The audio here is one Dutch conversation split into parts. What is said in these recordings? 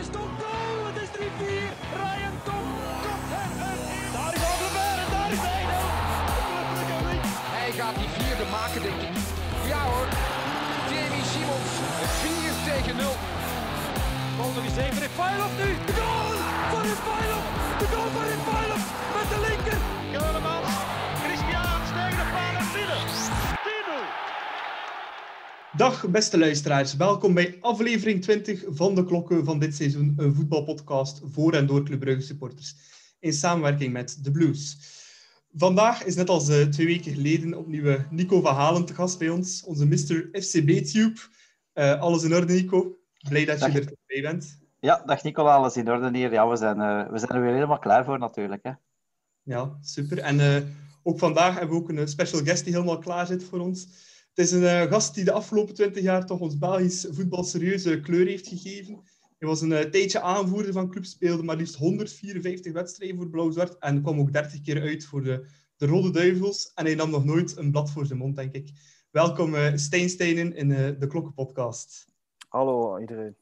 is toch goal! Het is 3-4. Ryan Tom komt er erin. Daar is Alderweireld en daar is hij. Hij gaat die vierde maken, denk ik. Ja hoor. Jamie Simons. 4 tegen 0. Bal nog eens even Refailov nu. De goal van Refailov. De goal van Refailov met de linker. Keulemans, Christian tegen de paal en binnen. 10-0. Dag beste luisteraars, welkom bij aflevering 20 van de Klokken van dit seizoen, een voetbalpodcast voor en door Club Brugge supporters, in samenwerking met The Blues. Vandaag is net als eh, twee weken geleden opnieuw eh, Nico van Halen te gast bij ons, onze Mr. FCB-tube. Eh, alles in orde, Nico? Blij dat je er bij bent. Ja, dag Nicola, alles in orde hier. Ja, we zijn, we zijn er weer helemaal klaar voor natuurlijk. Hè. Ja, super. En ook vandaag hebben we ook een special guest die helemaal klaar zit voor ons. Het is een eh, gast die de afgelopen twintig jaar toch ons Belgisch voetbal serieuze kleur heeft gegeven. Hij was een eh, tijdje aanvoerder van club, speelde maar liefst 154 wedstrijden voor Blauw-Zwart en kwam ook 30 keer uit voor de, de Rode Duivels. En hij nam nog nooit een blad voor zijn mond, denk ik. Welkom uh, Stijn Steinen in eh, de Klokkenpodcast. Hallo iedereen.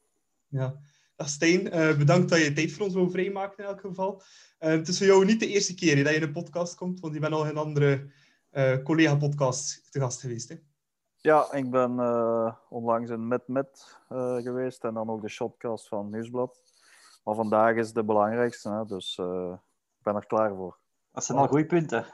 Ja. Dag Stijn, eh, bedankt dat je tijd voor ons wil vrijmaken in elk geval. Eh, het is voor jou niet de eerste keer hè, dat je in een podcast komt, want je bent al in andere eh, collega-podcasts te gast geweest. Hè? Ja, ik ben eh, onlangs in Met Met eh, geweest en dan ook de shotcast van Nieuwsblad. Maar vandaag is de belangrijkste, hè, dus eh, ik ben er klaar voor. Dat zijn al goede punten.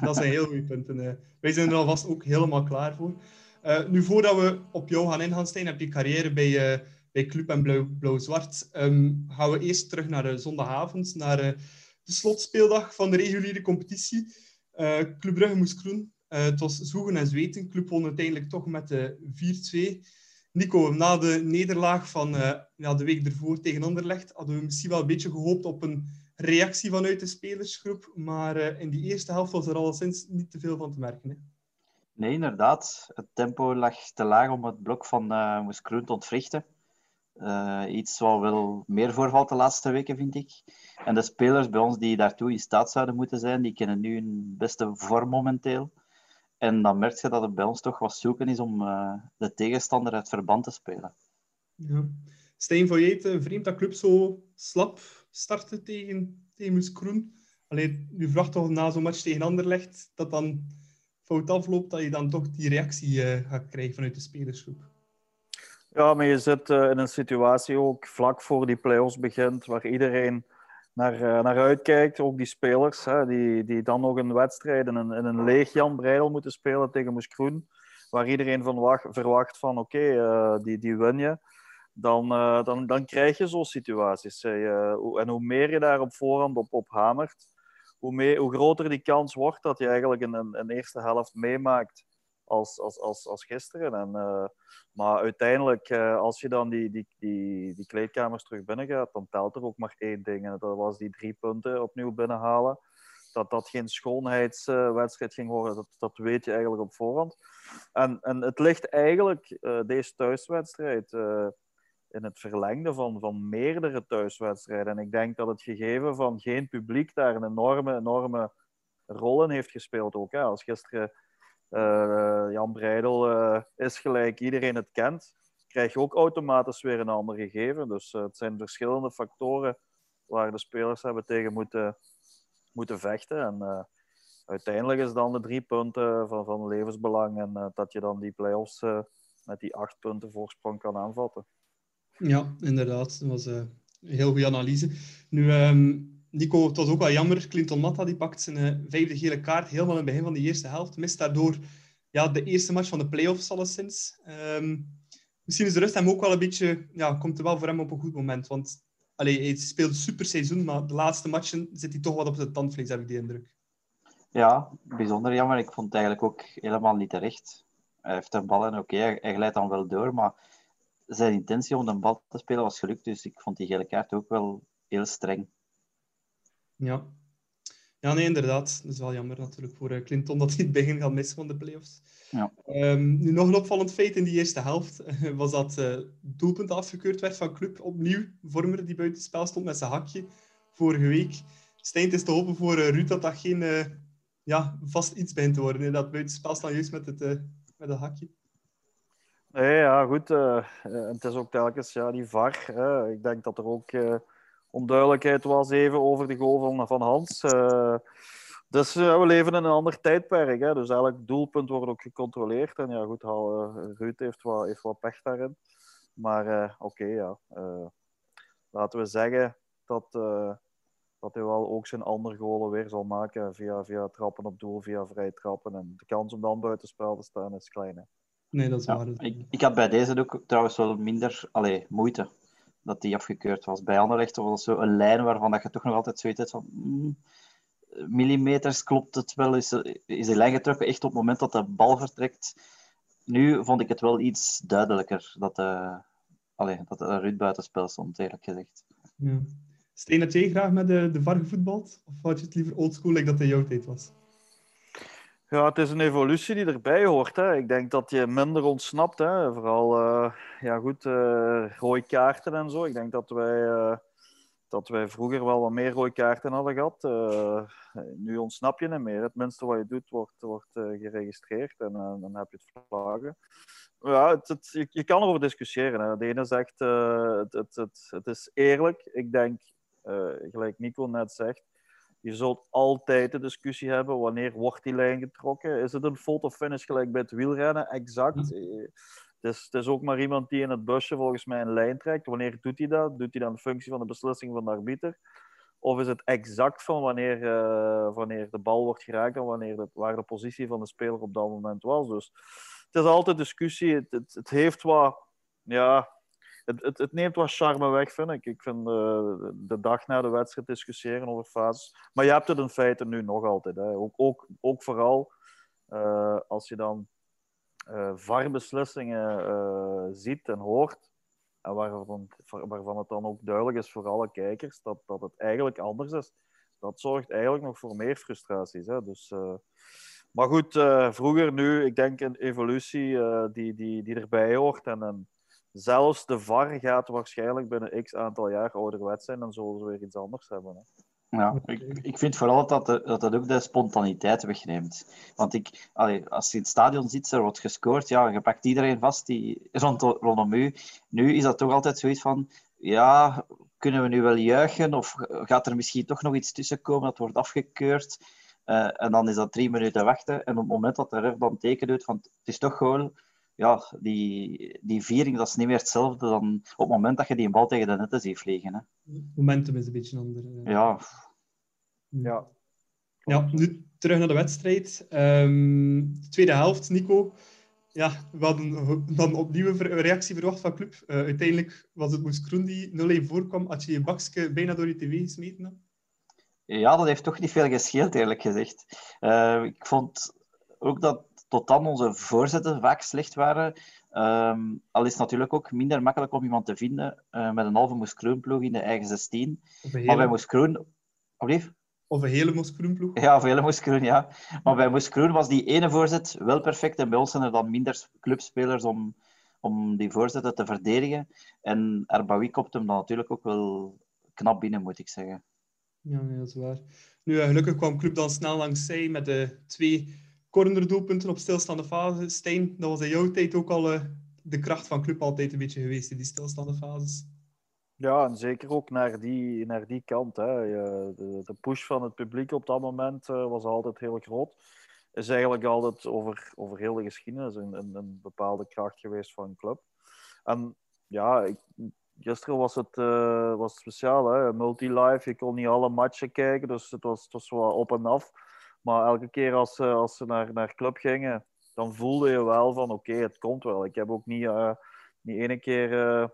Dat zijn heel goede punten. eh. Wij zijn er alvast ook helemaal klaar voor. Eh, nu, voordat we op jou gaan ingaan, Stijn, heb je carrière bij, eh, bij Club en Blauw- Blauw-Zwart. Ehm, gaan we eerst terug naar de zondagavond, naar eh, de slotspeeldag van de reguliere competitie. Eh Club Brugge moest groen. Eh, het was zoegen en zweten. Club won uiteindelijk toch met de 4-2. Nico, na de nederlaag van eh, ja, de week ervoor tegen hadden we misschien wel een beetje gehoopt op een reactie vanuit de spelersgroep. Maar eh, in die eerste helft was er alleszins niet te veel van te merken. Hè? Nee, inderdaad. Het tempo lag te laag om het blok van uh, Moes Kroen te ontwrichten. Eh, iets wat wel meer voorvalt de laatste weken, vind ik. En de spelers bij ons die daartoe in staat zouden moeten zijn, die kennen nu hun beste vorm momenteel. En dan merk je dat het bij ons toch wat zoeken is om eh, de tegenstander uit verband te spelen. Ja. Stijn, het eh, vreemd dat club zo slap startte tegen, tegen Kroen? Alleen, nu verwacht toch na zo'n match tegen Anderlecht dat dan fout afloopt, dat je dan toch die reactie eh, gaat krijgen vanuit de spelersgroep. Ja, maar je zit eh, in een situatie ook vlak voor die play-offs begint, waar iedereen naar, eh, naar uitkijkt. Ook die spelers, hè, die, die dan nog een wedstrijd in een, in leeg Jan Breidel moeten spelen tegen Moes Kroen, waar iedereen van wacht, verwacht van oké, eh, die, die win je. Dan, eh, dan, dan krijg je zo'n situaties. en hoe meer je daar op voorhand op, op hamert, hoe, meer, hoe groter die kans wordt dat je eigenlijk een eerste helft meemaakt als, als, als, als gisteren. En, eh, maar uiteindelijk, eh, als je dan die, die, die, die kleedkamers terug binnen gaat, dan telt er ook maar één ding. En dat was die drie punten opnieuw binnenhalen. Dat dat geen schoonheidswedstrijd ging worden, dat, dat weet je eigenlijk op voorhand. En, en het ligt eigenlijk, eh, deze thuiswedstrijd, in het verlengde van, van meerdere thuiswedstrijden. En ik denk dat het gegeven van geen publiek daar een enorme, enorme rol in heeft gespeeld ook. Hè. Als gisteren eh, Jan Breidel eh, is gelijk iedereen het kent, krijg je ook automatisch weer een ander gegeven. Dus eh, het zijn verschillende factoren waar de spelers hebben tegen moeten, moeten vechten. En uiteindelijk is dan de drie punten van, van levensbelang en dat je dan die play-offs met die acht punten voorsprong kan aanvatten. Ja, inderdaad. Dat was een heel goede analyse. Nu, ehm, Nico, was ook wel jammer. Clinton Matta die pakt zijn eh, vijfde gele kaart helemaal in het begin van de eerste helft. Mist daardoor ja, de eerste match van de play-offs alleszins. Ehm misschien is de rust hem ook wel een beetje... Ja, komt er wel voor hem op een goed moment. Want allee, hij speelt een super seizoen, maar de laatste matchen zit hij toch wat op zijn tandvlees, heb ik die indruk. Ja, bijzonder jammer. Ik vond het eigenlijk ook helemaal niet terecht. Hij heeft een bal en oké, hij, glijdt dan wel door, maar zijn intentie om een bal te spelen was gelukt. Dus ik vond die gele kaart ook wel heel streng. Ja. Ja, nee, inderdaad. Dat is wel jammer natuurlijk voor eh, Clinton dat hij het begin gaat missen van de playoffs. Ja. Ehm, nu nog een opvallend feit in die eerste helft eh, was dat het doelpunt afgekeurd werd van Club. Opnieuw Vormer die buiten het spel stond met zijn hakje vorige week. Stijn, is te hopen voor Ruud dat dat geen ja, vast iets begint te worden. Hè? Dat buiten het spel staan juist met het, met het hakje. Nee, ja, goed. Uh, het is ook telkens ja, die VAR. ik denk dat er ook uh, onduidelijkheid was even over de goal van, van Hans. Uh, dus we leven in een ander tijdperk. Hè, dus elk doelpunt wordt ook gecontroleerd. En ja, goed, Ruud heeft wat, heeft wat pech daarin. Maar oké, ja. laten we zeggen dat, dat hij wel ook zijn andere golen weer zal maken via, via trappen op doel, via vrij trappen. En de kans om dan buitenspel te staan is klein. Nee, dat is ja, waar. Ik, ik had bij deze ook trouwens wel minder allee, moeite dat die afgekeurd was. Bij Anderlecht was het zo een lijn waarvan dat je toch nog altijd zoiets hebt van... Mm, millimeters klopt het wel. Is, is de lijn getrokken echt op het moment dat de bal vertrekt? Nu vond ik het wel iets duidelijker dat, uh, allee, dat Ruud buitenspel stond, eerlijk gezegd. Ja. Steen, had jij graag met de, de VAR gevoetbald? Of had je het liever oldschool, like dat in jouw tijd was? Ja, het is een evolutie die erbij hoort. Hè. Ik denk dat je minder ontsnapt. Hè. Vooral, uh, ja goed, uh, rode kaarten en zo. Ik denk dat wij, uh, dat wij vroeger wel wat meer rode kaarten hadden gehad. nu ontsnap je niet meer. Het minste wat je doet, wordt, wordt geregistreerd en dan heb je het vlaggen. Ja, het, je, je, kan erover discussiëren. Hè. De ene zegt, het, het, het is eerlijk. Ik denk, gelijk Nico net zegt, je zult altijd de discussie hebben wanneer wordt die lijn getrokken. Is het een fotofinish gelijk bij het wielrennen? Exact. Eh, het is, ook maar iemand die in het busje volgens mij een lijn trekt. Wanneer doet hij dat? Doet hij dan in functie van de beslissing van de arbiter? Of is het exact van wanneer, uh, wanneer de bal wordt geraakt en wanneer de, waar de positie van de speler op dat moment was? Dus het is altijd discussie. Het, het, het heeft wat ja, het, het, het, neemt wat charme weg, vind ik. Ik vind uh, de dag na de wedstrijd discussiëren over fases. Maar je hebt het in feite nu nog altijd. Hè. Ook, ook, ook vooral uh, als je dan uh, VAR-beslissingen ziet en hoort. En waarvan, waarvan het dan ook duidelijk is voor alle kijkers dat, dat het eigenlijk anders is. Dat zorgt eigenlijk nog voor meer frustraties. Hè. Dus, maar goed, vroeger, nu, ik denk een evolutie die, die, die erbij hoort. En, en zelfs de VAR gaat waarschijnlijk binnen x aantal jaar ouderwet zijn, dan zullen ze weer iets anders hebben. Hè. Ja, ik, ik vind vooral dat dat, dat ook de spontaniteit wegneemt. Want ik, allee, als je in het stadion zit, er wordt gescoord, ja, je pakt iedereen vast die rond, rondom u. Nu is dat toch altijd zoiets van, ja, kunnen we nu wel juichen? Of gaat er misschien toch nog iets tussen komen dat wordt afgekeurd? Uh, en dan is dat drie minuten wachten. En op het moment dat de ref dan teken doet van, het is toch goal, ja, die, die viering dat is niet meer hetzelfde dan op het moment dat je die bal tegen de netten ziet vliegen. Hè. Momentum is een beetje anders. Ja. Ja. Ja, nu terug naar de wedstrijd. Um, tweede helft, Nico. Ja, we hadden dan opnieuw een reactie verwacht van club. Uh, uiteindelijk was het Moes Kroen die 0-1 voorkwam. Had je je bakje bijna door je tv gesmeten? Ja, dat heeft toch niet veel gescheeld, eerlijk gezegd. Uh, ik vond ook dat tot dan onze voorzetten vaak slecht waren. Um, al is het natuurlijk ook minder makkelijk om iemand te vinden uh, met een halve ploeg in de eigen 16. Maar bij Moes Kroen... Of een hele ploeg. Ja, of een hele ja. Maar bij Moes was die ene voorzet wel perfect. En bij ons zijn er dan minder clubspelers om, om die voorzetten te verdedigen. En Erbawi kopt hem dan natuurlijk ook wel knap binnen, moet ik zeggen. Ja, nee, dat is waar. Nu, uh, gelukkig kwam Club dan snel langs zij met de twee cornerdoelpunten op stilstaande fase. Stijn, dat was in jouw tijd ook al uh, de kracht van club altijd een beetje geweest in die stilstaande fases. Ja, en zeker ook naar die, naar die kant. Hè. De, de push van het publiek op dat moment uh, was altijd heel groot. Is eigenlijk altijd over, over heel de geschiedenis een, een, een bepaalde kracht geweest van een club. En ja, ik, gisteren was het, uh, was speciaal. Hè. Multi-live, je kon niet alle matchen kijken, dus het was, het was wel op en af. Maar elke keer als, ze, als ze naar, naar club gingen, dan voelde je wel van oké, het komt wel. Ik heb ook niet, uh, niet ene keer uh,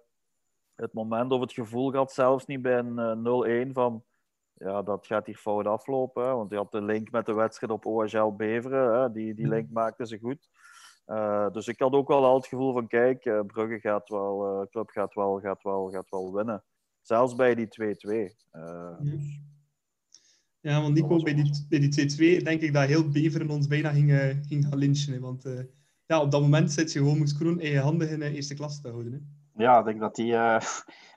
het moment of het gevoel gehad, zelfs niet bij een 0-1 van ja, dat gaat hier fout aflopen. Hè? Want je had de link met de wedstrijd op OHL Beveren, hè? Die, die mhm. link maakte ze goed. Uh, dus ik had ook wel al het gevoel van kijk, uh, Brugge gaat wel, club gaat wel, gaat, wel, gaat wel winnen. Zelfs bij die 2-2. Uh, dus ja, want Nico, bij die, bij die 2-2 denk ik dat heel Beveren ons bijna ging, uh, ging gaan lynchen. Hè, want uh, ja, op dat moment zit je gewoon Moes Kroen in je handen in de eerste klas te houden. Hè. Ja, ik denk dat die, uh,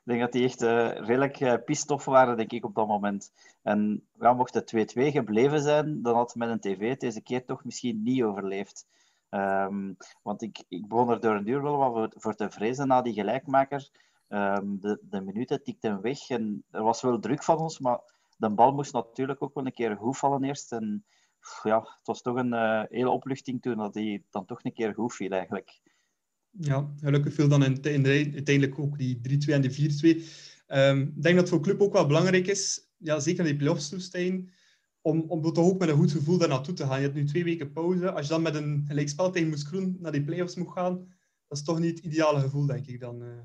denk dat die echt redelijk pistof waren, denk ik, op dat moment. En ja, mocht het 2-2 gebleven zijn, dan had men een tv deze keer toch misschien niet overleefd. Ehm, want ik, ik begon er door een duur wel wat voor, voor te vrezen na die gelijkmaker. Ehm, de, de minuten tikten weg en er was wel druk van ons, maar de bal moest natuurlijk ook wel een keer goed vallen eerst. En ja, het was toch een uh, hele opluchting toen dat hij dan toch een keer goed viel eigenlijk. Ja, gelukkig viel dan in, in de, uiteindelijk ook die 3-2 en die 4-2. Um, ik denk dat het voor de club ook wel belangrijk is, ja, zeker in die play-offs toestijn, om, om toch ook met een goed gevoel daar naartoe te gaan. Je hebt nu twee weken pauze. Als je dan met een gelijkspel tegen Moes Groen naar die play-offs moet gaan, dat is toch niet het ideale gevoel, denk ik dan. Uh.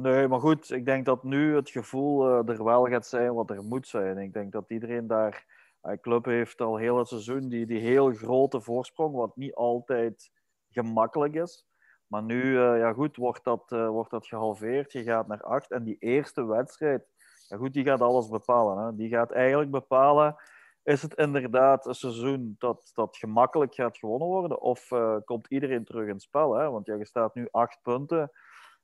Nee, maar goed, ik denk dat nu het gevoel uh, er wel gaat zijn wat er moet zijn. Ik denk dat iedereen daar... De club heeft al heel het seizoen die, die heel grote voorsprong, wat niet altijd gemakkelijk is. Maar nu, uh, ja goed, wordt dat, uh, wordt dat gehalveerd. Je gaat naar acht. En die eerste wedstrijd, ja goed, die gaat alles bepalen. Hè. Die gaat eigenlijk bepalen, is het inderdaad een seizoen dat, dat gemakkelijk gaat gewonnen worden? Of uh, komt iedereen terug in spel? Hè? Want je staat nu acht punten.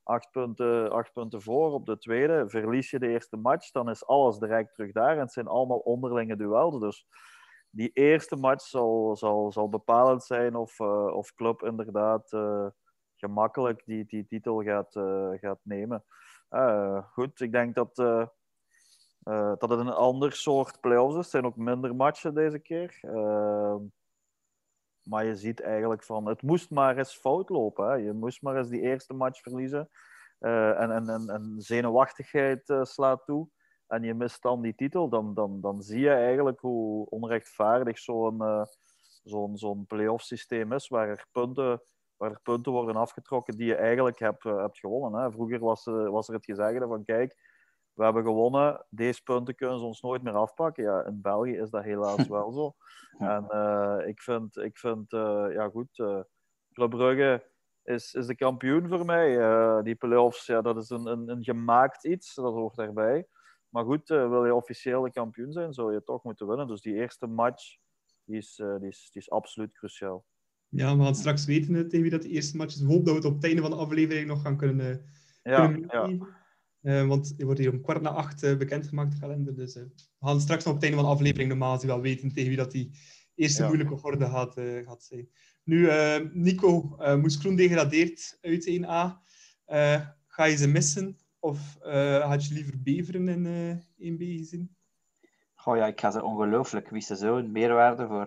Acht punten, acht punten voor op de tweede. Verlies je de eerste match, dan is alles direct terug daar. En het zijn allemaal onderlinge duels. Dus die eerste match zal, zal, zal bepalend zijn of, of club inderdaad gemakkelijk die, die titel gaat, uh, gaat nemen. Goed, ik denk dat, dat het een ander soort play-offs is. Het zijn ook minder matchen deze keer. Maar je ziet eigenlijk van, het moest maar eens fout lopen. Hè. Je moest maar eens die eerste match verliezen. en, en, en, en zenuwachtigheid slaat toe. En je mist dan die titel. Dan, dan, dan zie je eigenlijk hoe onrechtvaardig zo'n zo'n zo'n play-off systeem is. Waar er punten waar er punten worden afgetrokken die je eigenlijk hebt, hebt gewonnen. Hè. Vroeger was, was er het gezegde van kijk, we hebben gewonnen, deze punten kunnen ze ons nooit meer afpakken. Ja, in België is dat helaas wel zo. En uh, ik vind, ik vind ja goed, Club Brugge is, is de kampioen voor mij. die play-offs, ja, dat is een, een, een gemaakt iets, dat hoort daarbij. Maar goed, wil je officieel de kampioen zijn, zul je toch moeten winnen. Dus die eerste match, die is, die is, die is absoluut cruciaal. Ja, we gaan straks weten tegen wie dat de eerste match is. Ik hoop dat we het op het einde van de aflevering nog gaan kunnen, ja, kunnen ja. Uh, want die wordt hier om kwart na acht uh, bekendgemaakt, de kalender. Dus uh, we gaan straks nog op het einde van de aflevering normaal wel weten tegen wie dat die eerste ja. moeilijke horde gaat, gaat zijn. Nu, Nico, Moes Kroen degradeert uit 1A. ga je ze missen? Of had je liever Beveren in 1B gezien? Oh ja, ik ga ze ongelooflijk missen. Zo'n meerwaarde voor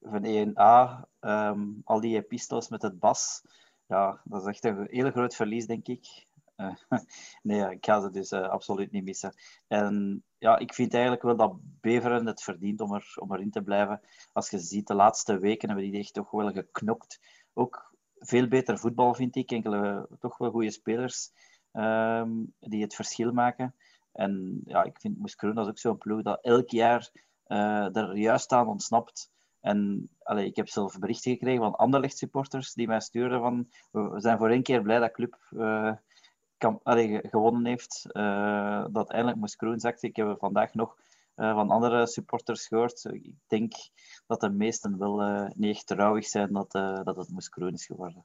van 1A, um, al die epistels met het bas. Ja, dat is echt een heel groot verlies, denk ik. Nee, ik ga ze dus uh, absoluut niet missen. En ja, ik vind eigenlijk wel dat Beveren het verdient om, er, om erin te blijven. Als je ziet, de laatste weken hebben die echt toch wel geknokt. Ook veel beter voetbal, vind ik. Enkele toch wel goede spelers um, die het verschil maken. En ja, ik vind Moes Kroen, dat is ook zo'n ploeg dat elk jaar uh, er juist aan ontsnapt. En allee, ik heb zelf berichten gekregen van Anderlecht supporters die mij sturen van we zijn voor één keer blij dat club uh, allee, gewonnen heeft. Uh, dat eindelijk moest Kroen zakte. Ik heb vandaag nog uh, van andere supporters gehoord. Ik denk dat de meesten wel niet echt trouwig zijn dat, dat het Moes Kroen is geworden.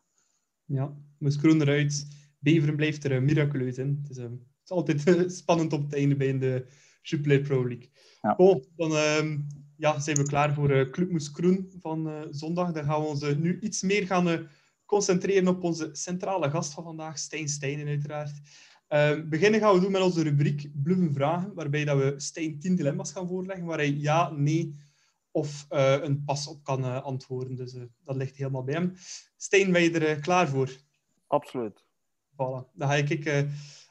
Ja, Moes Kroen eruit. Beveren blijft er miraculeus in. Het is, het is altijd spannend op het einde bij de Jupiler Pro League. Ja. Oh, dan um, ja, zijn we klaar voor uh, Club Moes Kroen van uh, zondag. Dan gaan we ons uh, nu iets meer gaan uh, concentreren op onze centrale gast van vandaag, Stijn Stijnen uiteraard. Ehm, beginnen gaan we doen met onze rubriek Bluffen Vragen, waarbij dat we Stijn 10 dilemma's gaan voorleggen, waar hij ja, nee of een pas op kan antwoorden. Dus dat ligt helemaal bij hem. Stijn, ben je er klaar voor? Absoluut. Voilà. Dan ga ik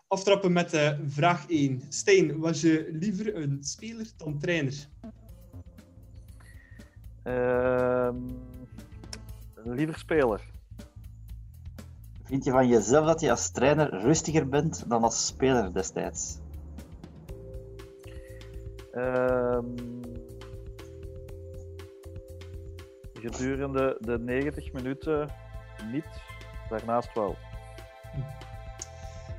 aftrappen met vraag 1. Stijn, was je liever een speler dan trainer? Uh, liever speler. Vind je van jezelf dat je als trainer rustiger bent dan als speler destijds? Uh, gedurende de 90 minuten niet, daarnaast wel.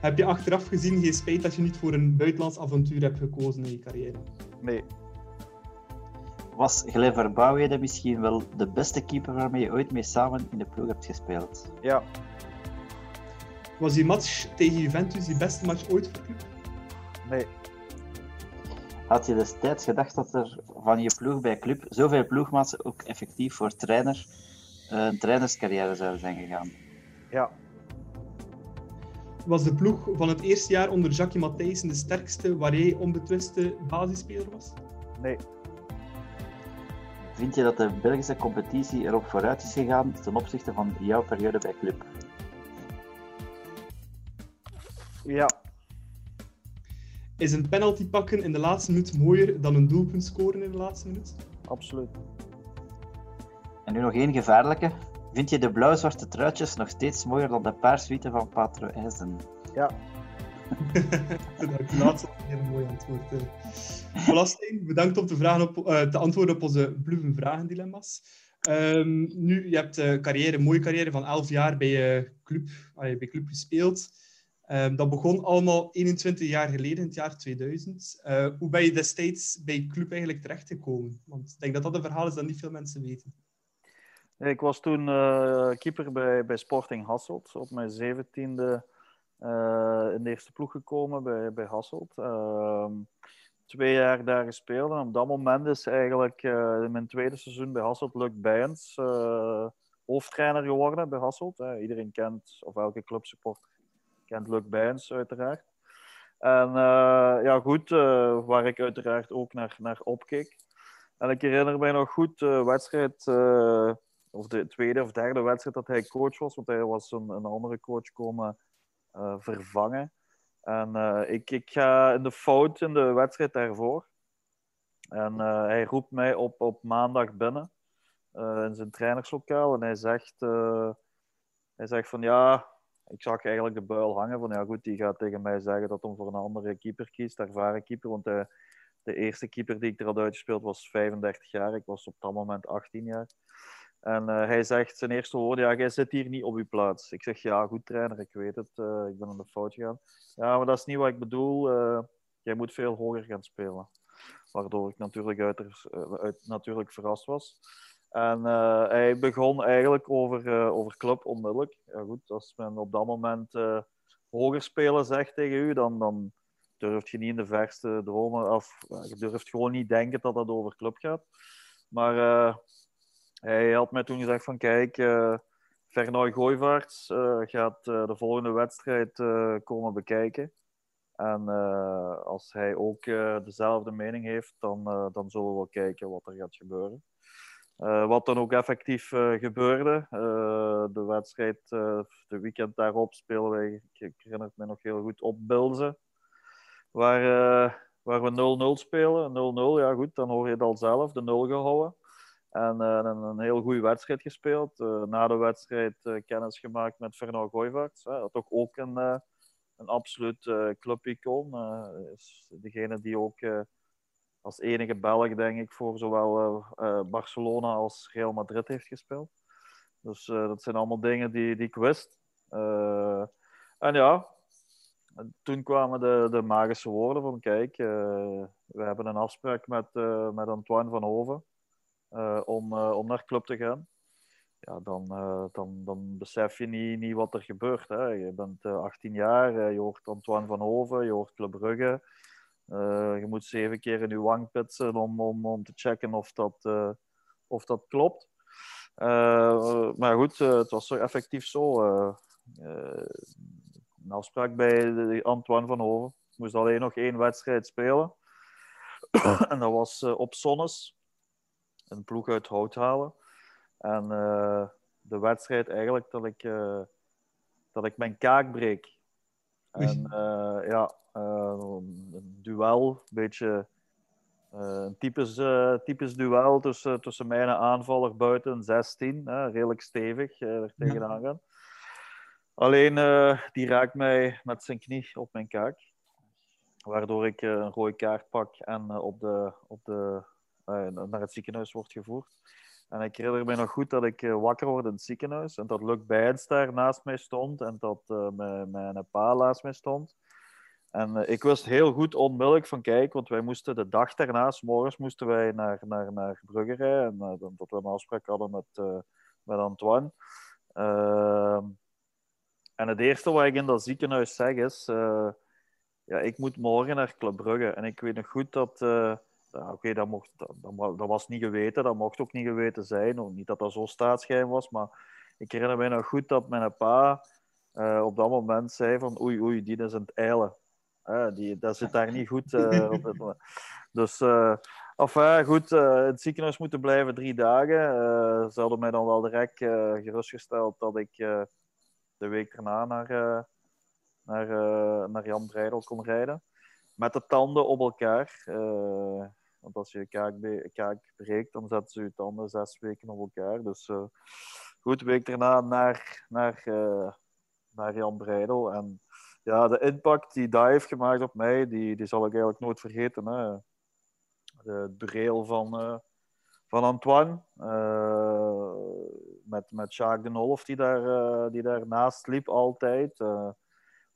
Heb je achteraf gezien geen spijt dat je niet voor een buitenlands avontuur hebt gekozen in je carrière? Nee was Glenn Verbouwheden misschien wel de beste keeper waarmee je ooit mee samen in de ploeg hebt gespeeld? Ja. Was die match tegen Juventus die beste match ooit voor club? Nee. Had je destijds gedacht dat er van je ploeg bij club zoveel ploegmaats ook effectief voor trainer een trainerscarrière zou zijn gegaan. Ja. Was de ploeg van het eerste jaar onder Jackie Matthijssen de sterkste waar jij onbetwiste basisspeler was? Nee. Vind je dat de Belgische competitie erop vooruit is gegaan ten opzichte van jouw periode bij club? Ja. Is een penalty pakken in de laatste minuut mooier dan een doelpunt scoren in de laatste minuut? Absoluut. En nu nog één gevaarlijke. Vind je de blauw-zwarte truitjes nog steeds mooier dan de paarswitte van Patro IJzen? Ja. de laatste een heel mooi antwoord. Voilà, bedankt om te, vragen op, uh, te antwoorden op onze bluffen vragen dilemma's. Um, nu, je hebt een carrière, een mooie carrière van 11 jaar bij je club, bij club gespeeld. Um, dat begon allemaal 21 jaar geleden, in het jaar 2000. Uh, hoe ben je destijds bij club eigenlijk terechtgekomen? Want ik denk dat dat een verhaal is dat niet veel mensen weten. Ik was toen uh, keeper bij, bij Sporting Hasselt. Op mijn zeventiende uh, in de eerste ploeg gekomen bij, bij Hasselt. Uh, twee jaar daar gespeeld. En op dat moment is eigenlijk in mijn tweede seizoen bij Hasselt Luc Bijens hoofdtrainer geworden bij Hasselt. iedereen kent, of elke clubsupporter kent Luc Bijens uiteraard. En ja, goed, waar ik uiteraard ook naar, naar opkeek. En ik herinner mij nog goed de wedstrijd of de tweede of derde wedstrijd dat hij coach was, want hij was een, een andere coach komen vervangen. En ik, ik ga in de fout in de wedstrijd daarvoor. En hij roept mij op, op maandag binnen in zijn trainerslokaal en hij zegt, hij zegt van ja, ik zag eigenlijk de buil hangen van ja goed, die gaat tegen mij zeggen dat hij voor een andere keeper kiest, ervaren keeper, want de, de eerste keeper die ik er had uitgespeeld was 35 jaar, ik was op dat moment 18 jaar. En uh, hij zegt zijn eerste woorden, ja, jij zit hier niet op je plaats. Ik zeg, ja, goed trainer, ik weet het, uh, ik ben aan de fout gegaan. Ja, maar dat is niet wat ik bedoel, jij moet veel hoger gaan spelen. Waardoor ik natuurlijk, uit, uit natuurlijk verrast was. En hij begon eigenlijk over, over club onmiddellijk. Ja goed, als men op dat moment hoger spelen zegt tegen u, dan, dan durf je niet in de verste dromen, of je durft gewoon niet denken dat het over club gaat. Maar hij had mij toen gezegd van kijk, uh, Vernooy Gooivaarts uh, gaat uh, de volgende wedstrijd komen bekijken. En als hij ook dezelfde mening heeft, dan, dan zullen we wel kijken wat er gaat gebeuren. Wat dan ook effectief gebeurde. de wedstrijd, de weekend daarop spelen wij, ik herinner het me nog heel goed, op Bilze. Waar, waar we 0-0 spelen. 0-0, ja goed, dan hoor je het al zelf, de 0 gehouden. En een, een, heel goede wedstrijd gespeeld. Na de wedstrijd kennis gemaakt met Fernand Gooivaerts. dat toch ook een, een absoluut clubicoon. is degene die ook als enige Belg, denk ik, voor zowel Barcelona als Real Madrid heeft gespeeld. Dus dat zijn allemaal dingen die, die ik wist. en ja, toen kwamen de, de magische woorden van kijk, we hebben een afspraak met, met Antoine van Hoven. Om, om naar club te gaan. Ja, dan, dan, dan besef je niet, niet wat er gebeurt. Hè. Je bent 18 jaar, je hoort Antoine van Hoven, je hoort Club Brugge. Je moet zeven keer in je wang pitsen om, om, om te checken of dat, of dat klopt. maar goed, het was zo effectief zo. een afspraak bij Antoine van Hoven. Ik moest alleen nog één wedstrijd spelen. en dat was op Sonnes een ploeg uit hout halen. En de wedstrijd eigenlijk dat ik, dat ik mijn kaak breek. En uh, ja, een duel, een beetje een typisch, typisch duel tussen, tussen mij en een aanvaller buiten 16. redelijk stevig er tegenaan gaan. Alleen die raakt mij met zijn knie op mijn kaak. Waardoor ik een rode kaart pak en op de, op de naar het ziekenhuis wordt gevoerd. En ik herinner me nog goed dat ik uh, wakker word in het ziekenhuis en dat Luc Bijns daar naast mij stond en dat uh, mijn, mijn pa naast mij stond. En ik wist heel goed onmiddellijk van kijk, want wij moesten de dag daarna, morgens moesten wij naar, naar, naar Brugge rijden. En dat we een afspraak hadden met, met Antoine. Ehm, en het eerste wat ik in dat ziekenhuis zeg is, ja, ik moet morgen naar Club Brugge. En ik weet nog goed dat Oké, dat, mocht, dat, was niet geweten, dat mocht ook niet geweten zijn. Niet dat dat zo staatsgeheim was, maar ik herinner me nog goed dat mijn pa uh, op dat moment zei van oei, oei, die is aan het eilen. Uh, die, dat zit daar niet goed uh, op het. Dus, enfin, goed, in het ziekenhuis moeten blijven drie dagen. ze hadden mij dan wel direct gerustgesteld dat ik de week daarna naar, naar, naar Jan Breidel kon rijden. Met de tanden op elkaar. Want als je je kaak, breekt, dan zetten ze je tanden zes weken op elkaar. Dus goed, de week daarna naar, naar naar Jan Breidel. En ja, de impact die hij heeft gemaakt op mij, die, die zal ik eigenlijk nooit vergeten. Hè. De breel van, uh, van Antoine. Uh, met, met Jacques de Nolf, die, daar, uh, die daarnaast liep altijd.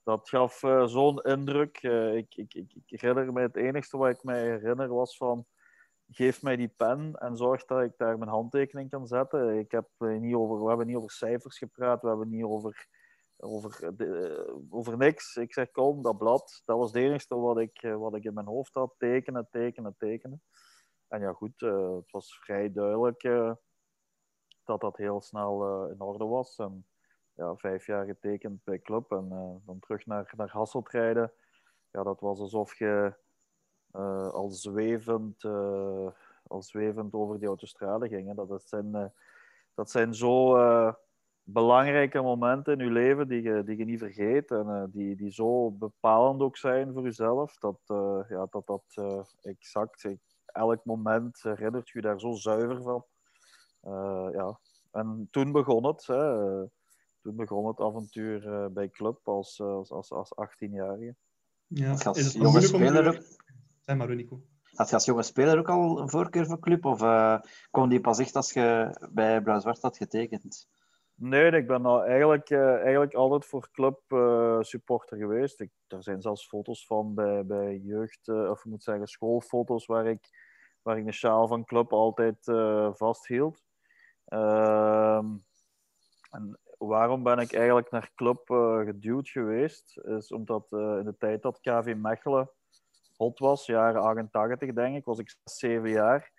Dat gaf zo'n indruk. ik, ik, ik, ik, herinner me, het enigste wat ik mij herinner was van geef mij die pen en zorg dat ik daar mijn handtekening kan zetten. Ik heb niet over, we hebben niet over cijfers gepraat, we hebben niet over over, over niks. Ik zeg, kom, dat blad. Dat was het enige wat ik, eh, wat ik in mijn hoofd had. Tekenen, tekenen, tekenen. En ja, goed, het was vrij duidelijk dat dat heel snel in orde was. En ja, vijf jaar getekend bij club en dan terug naar, naar Hasselt rijden. Ja, dat was alsof je al, zwevend, al zwevend over die autostrade ging. Dat, zijn, dat zijn zo belangrijke momenten in je leven die je, die je niet vergeet en uh, die, die zo bepalend ook zijn voor jezelf, dat uh, ja, dat, dat uh, exact, elk moment herinnert je daar zo zuiver van. ja. En toen begon het, hè, toen begon het avontuur bij Club als, als, als, als 18-jarige. Ja, als jonge speler ook... Zeg maar, Nico. Had je als jonge speler ook al een voorkeur voor club? Of uh, kwam die pas echt als je bij Blauw-Zwart had getekend? Nee, ik ben nou eigenlijk, uh, eigenlijk altijd voor club uh, supporter geweest. Ik, er zijn zelfs foto's van bij, bij jeugd, uh, of ik moet zeggen schoolfoto's, waar ik, waar ik de sjaal van club altijd vasthield. Ehm, en waarom ben ik eigenlijk naar club geduwd geweest? Is omdat in de tijd dat KV Mechelen hot was, jaren 88 denk ik, was ik 6, 7 jaar.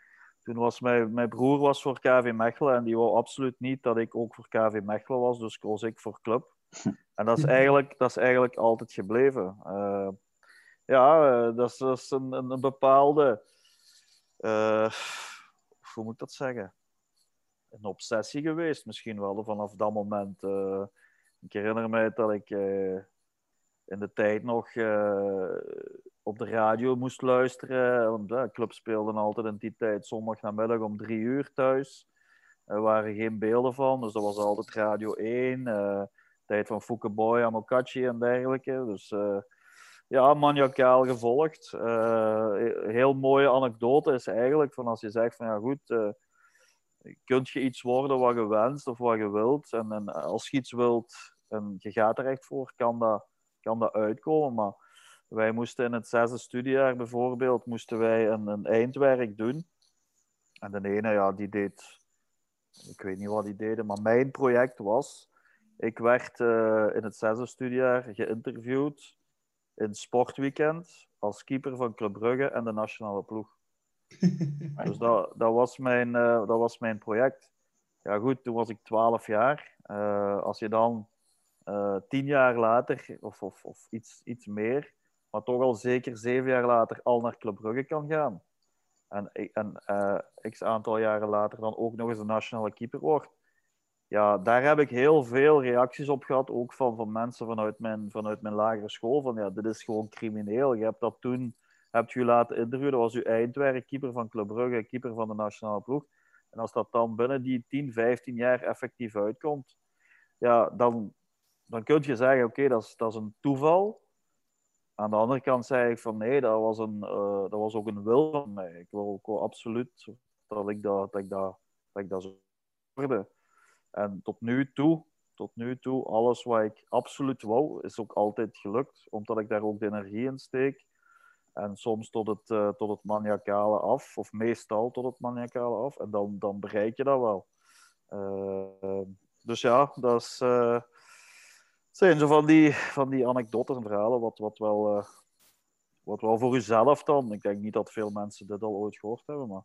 Toen was mijn, mijn broer was voor KV Mechelen en die wou absoluut niet dat ik ook voor KV Mechelen was, dus koos ik voor club. En dat is eigenlijk, dat is eigenlijk altijd gebleven. Uh, ja, dat is, dat is een, een, bepaalde, hoe moet ik dat zeggen? Een obsessie geweest, misschien wel vanaf dat moment. ik herinner mij dat ik in de tijd nog op de radio moest luisteren. Want de club speelden altijd in die tijd zondag namiddag om drie uur thuis. Er waren geen beelden van, dus dat was altijd Radio 1. Uh, eh, tijd van Fukeboy, Amokachi en dergelijke. Dus ja, maniacaal gevolgd. Heel mooie anekdote is eigenlijk van als je zegt van ja goed, kunt je iets worden wat je wenst of wat je wilt. En, en als je iets wilt en je gaat er echt voor, kan dat, kan dat uitkomen. Maar wij moesten in het zesde studiejaar bijvoorbeeld moesten wij een, een eindwerk doen. En de ene, ja, die deed... Ik weet niet wat die deden, maar mijn project was... Ik werd uh, in het zesde studiejaar geïnterviewd in Sportweekend als keeper van Club Brugge en de nationale ploeg. dus dat, dat, was mijn, uh, dat was mijn project. Ja goed, toen was ik 12 jaar. Uh, als je dan tien jaar later, of, of, of iets, iets meer, maar toch al zeker zeven jaar later al naar Club Brugge kan gaan. En, en x aantal jaren later dan ook nog eens de nationale keeper wordt. Ja, daar heb ik heel veel reacties op gehad, ook van, van mensen vanuit mijn, vanuit mijn lagere school. Van ja, dit is gewoon crimineel. Je hebt dat toen, hebt je laten interviewen, dat was uw eindwerk, keeper van Club Brugge, keeper van de nationale ploeg. En als dat dan binnen die 10, 15 jaar effectief uitkomt, ja, dan, dan kun je zeggen, oké, dat, is, dat is een toeval. Aan de andere kant zei ik van nee, dat was, een, uh, dat was ook een wil van mij. Ik wil ook absoluut dat ik dat, dat, ik dat, dat, zou worden. En tot nu toe, tot nu toe, alles wat ik absoluut wou, is ook altijd gelukt. Omdat ik daar ook de energie in steek. En soms tot het, uh, tot het maniacale af, of meestal tot het maniacale af. En dan, dan bereik je dat wel. Uh, dus ja, dat is zijn zo van die, van die anekdotes en verhalen wat, wat wel wat wel voor uzelf dan, ik denk niet dat veel mensen dit al ooit gehoord hebben, maar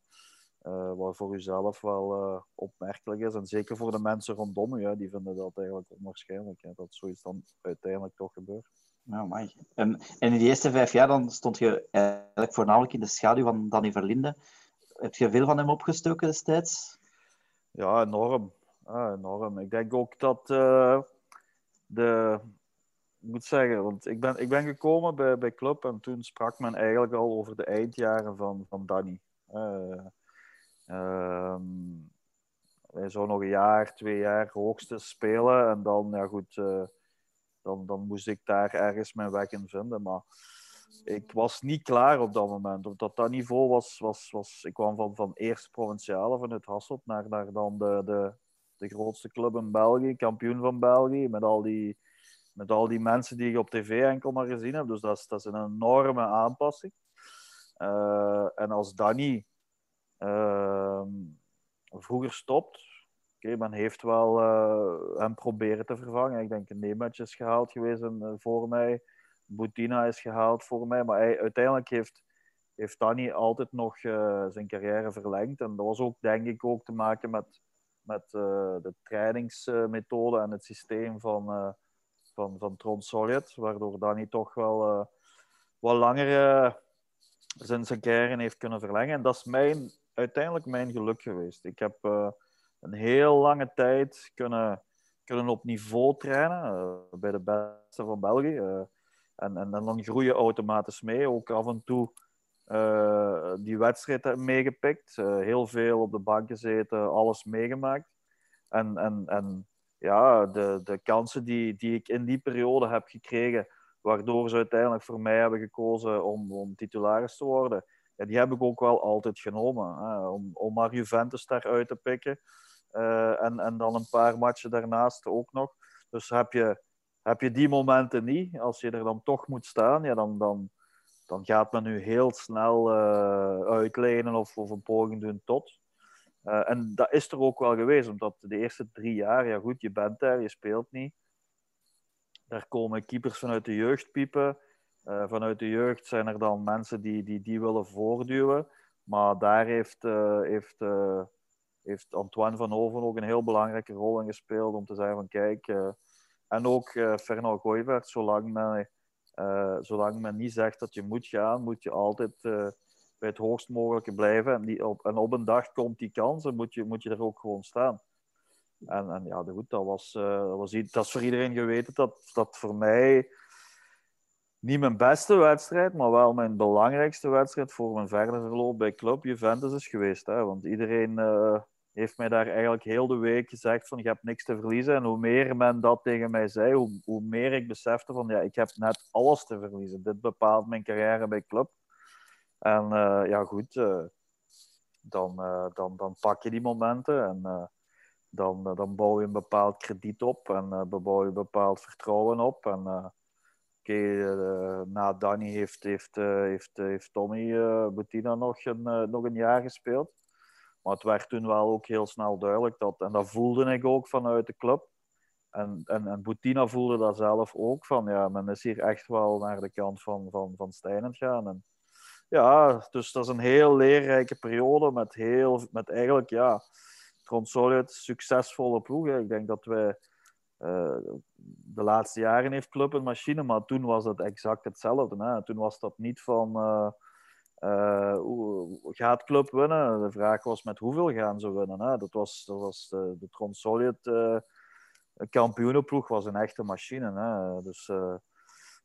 wat voor uzelf wel opmerkelijk is. En zeker voor de mensen rondom u, die vinden dat eigenlijk onwaarschijnlijk, hè, dat zoiets dan uiteindelijk toch gebeurt. Nou, mooi. En, in die eerste vijf jaar dan stond je eigenlijk voornamelijk in de schaduw van Danny Verlinde. Heb je veel van hem opgestoken destijds? Ja, enorm. Ja, enorm. Ik denk ook dat uh, de... Ik moet zeggen, want ik ben, ik ben gekomen bij, bij Club en toen sprak men eigenlijk al over de eindjaren van, van Danny. Uh, hij zou nog een jaar, twee jaar hoogste spelen en dan, ja goed, uh, dan, dan moest ik daar ergens mijn weg in vinden. Maar ik was niet klaar op dat moment. Op dat, niveau was, was, was... Ik kwam van, van eerste provinciale vanuit Hasselt naar, dan de, de, de grootste club in België, kampioen van België, met al die, met al die mensen die ik op tv enkel maar gezien heb. Dus dat is, dat is een enorme aanpassing. Uh, en als Danny uh, vroeger stopt, okay, men heeft wel uh, hem proberen te vervangen. Ik denk Nemec is gehaald geweest en, voor mij. Boutina is gehaald voor mij. Maar hij, uiteindelijk heeft, heeft altijd nog uh, zijn carrière verlengd. En dat was ook, denk ik, ook te maken met, met de trainingsmethode en het systeem van, van, van Tron. Waardoor Danny toch wel wat langer zijn, zijn carrière heeft kunnen verlengen. En dat is mijn, uiteindelijk mijn geluk geweest. Ik heb een heel lange tijd kunnen, kunnen op niveau trainen bij de beste van België. En, en, dan groei je automatisch mee. Ook af en toe uh, die wedstrijd meegepikt. Heel veel op de bank gezeten, alles meegemaakt. En, en, en ja, de, de kansen die, die ik in die periode heb gekregen, waardoor ze uiteindelijk voor mij hebben gekozen om, om titularis te worden, ja, die heb ik ook wel altijd genomen. Hè, om, om maar Juventus daaruit te pikken. Uh, en, en dan een paar matchen daarnaast ook nog. Dus heb je heb je die momenten niet, als je er dan toch moet staan, ja, dan, dan, dan gaat men nu heel snel uh, uitlenen of, of een poging doen tot. Uh, en dat is er ook wel geweest, omdat de eerste drie jaar, ja goed, je bent daar, je speelt niet. Daar komen keepers vanuit de jeugd piepen. Vanuit de jeugd zijn er dan mensen die die, die willen voortduwen. Maar daar heeft, heeft, heeft Antoine van Hoven ook een heel belangrijke rol in gespeeld om te zeggen van kijk, en ook uh, Fernand Gooivert, zolang men, uh, zolang men niet zegt dat je moet gaan, moet je altijd bij het hoogst mogelijke blijven. En, op, en op een dag komt die kans en moet je, moet je er ook gewoon staan. En, en ja, goed, dat, was, dat, was, dat is voor iedereen geweten dat dat voor mij niet mijn beste wedstrijd, maar wel mijn belangrijkste wedstrijd voor mijn verdere verloop bij Club Juventus is geweest. Hè? Want iedereen heeft mij daar eigenlijk heel de week gezegd van je hebt niks te verliezen. En hoe meer men dat tegen mij zei, hoe, hoe meer ik besefte van ja, ik heb net alles te verliezen. Dit bepaalt mijn carrière bij club. En uh, ja, goed, uh, dan, uh, dan, dan pak je die momenten en dan, dan bouw je een bepaald krediet op en bouw je een bepaald vertrouwen op. En na Danny heeft, heeft, heeft, heeft Tommy Bettina nog een, nog een jaar gespeeld. Maar het werd toen wel ook heel snel duidelijk dat, en dat voelde ik ook vanuit de club. En, en, en Boutina voelde dat zelf ook van, ja, men is hier echt wel naar de kant van, van, van Stijn gaan. En, ja, dus dat is een heel leerrijke periode met, heel, met eigenlijk, ja, Solid, succesvolle ploegen. Ik denk dat wij uh, de laatste jaren heeft Club een machine, maar toen was het exact hetzelfde. Hè? Toen was dat niet van... Uh, uh, gaat Club winnen? De vraag was met hoeveel gaan ze winnen. Hè? Dat was, dat was de, de Tron uh, kampioenenploeg was een echte machine. Hè? Dus uh,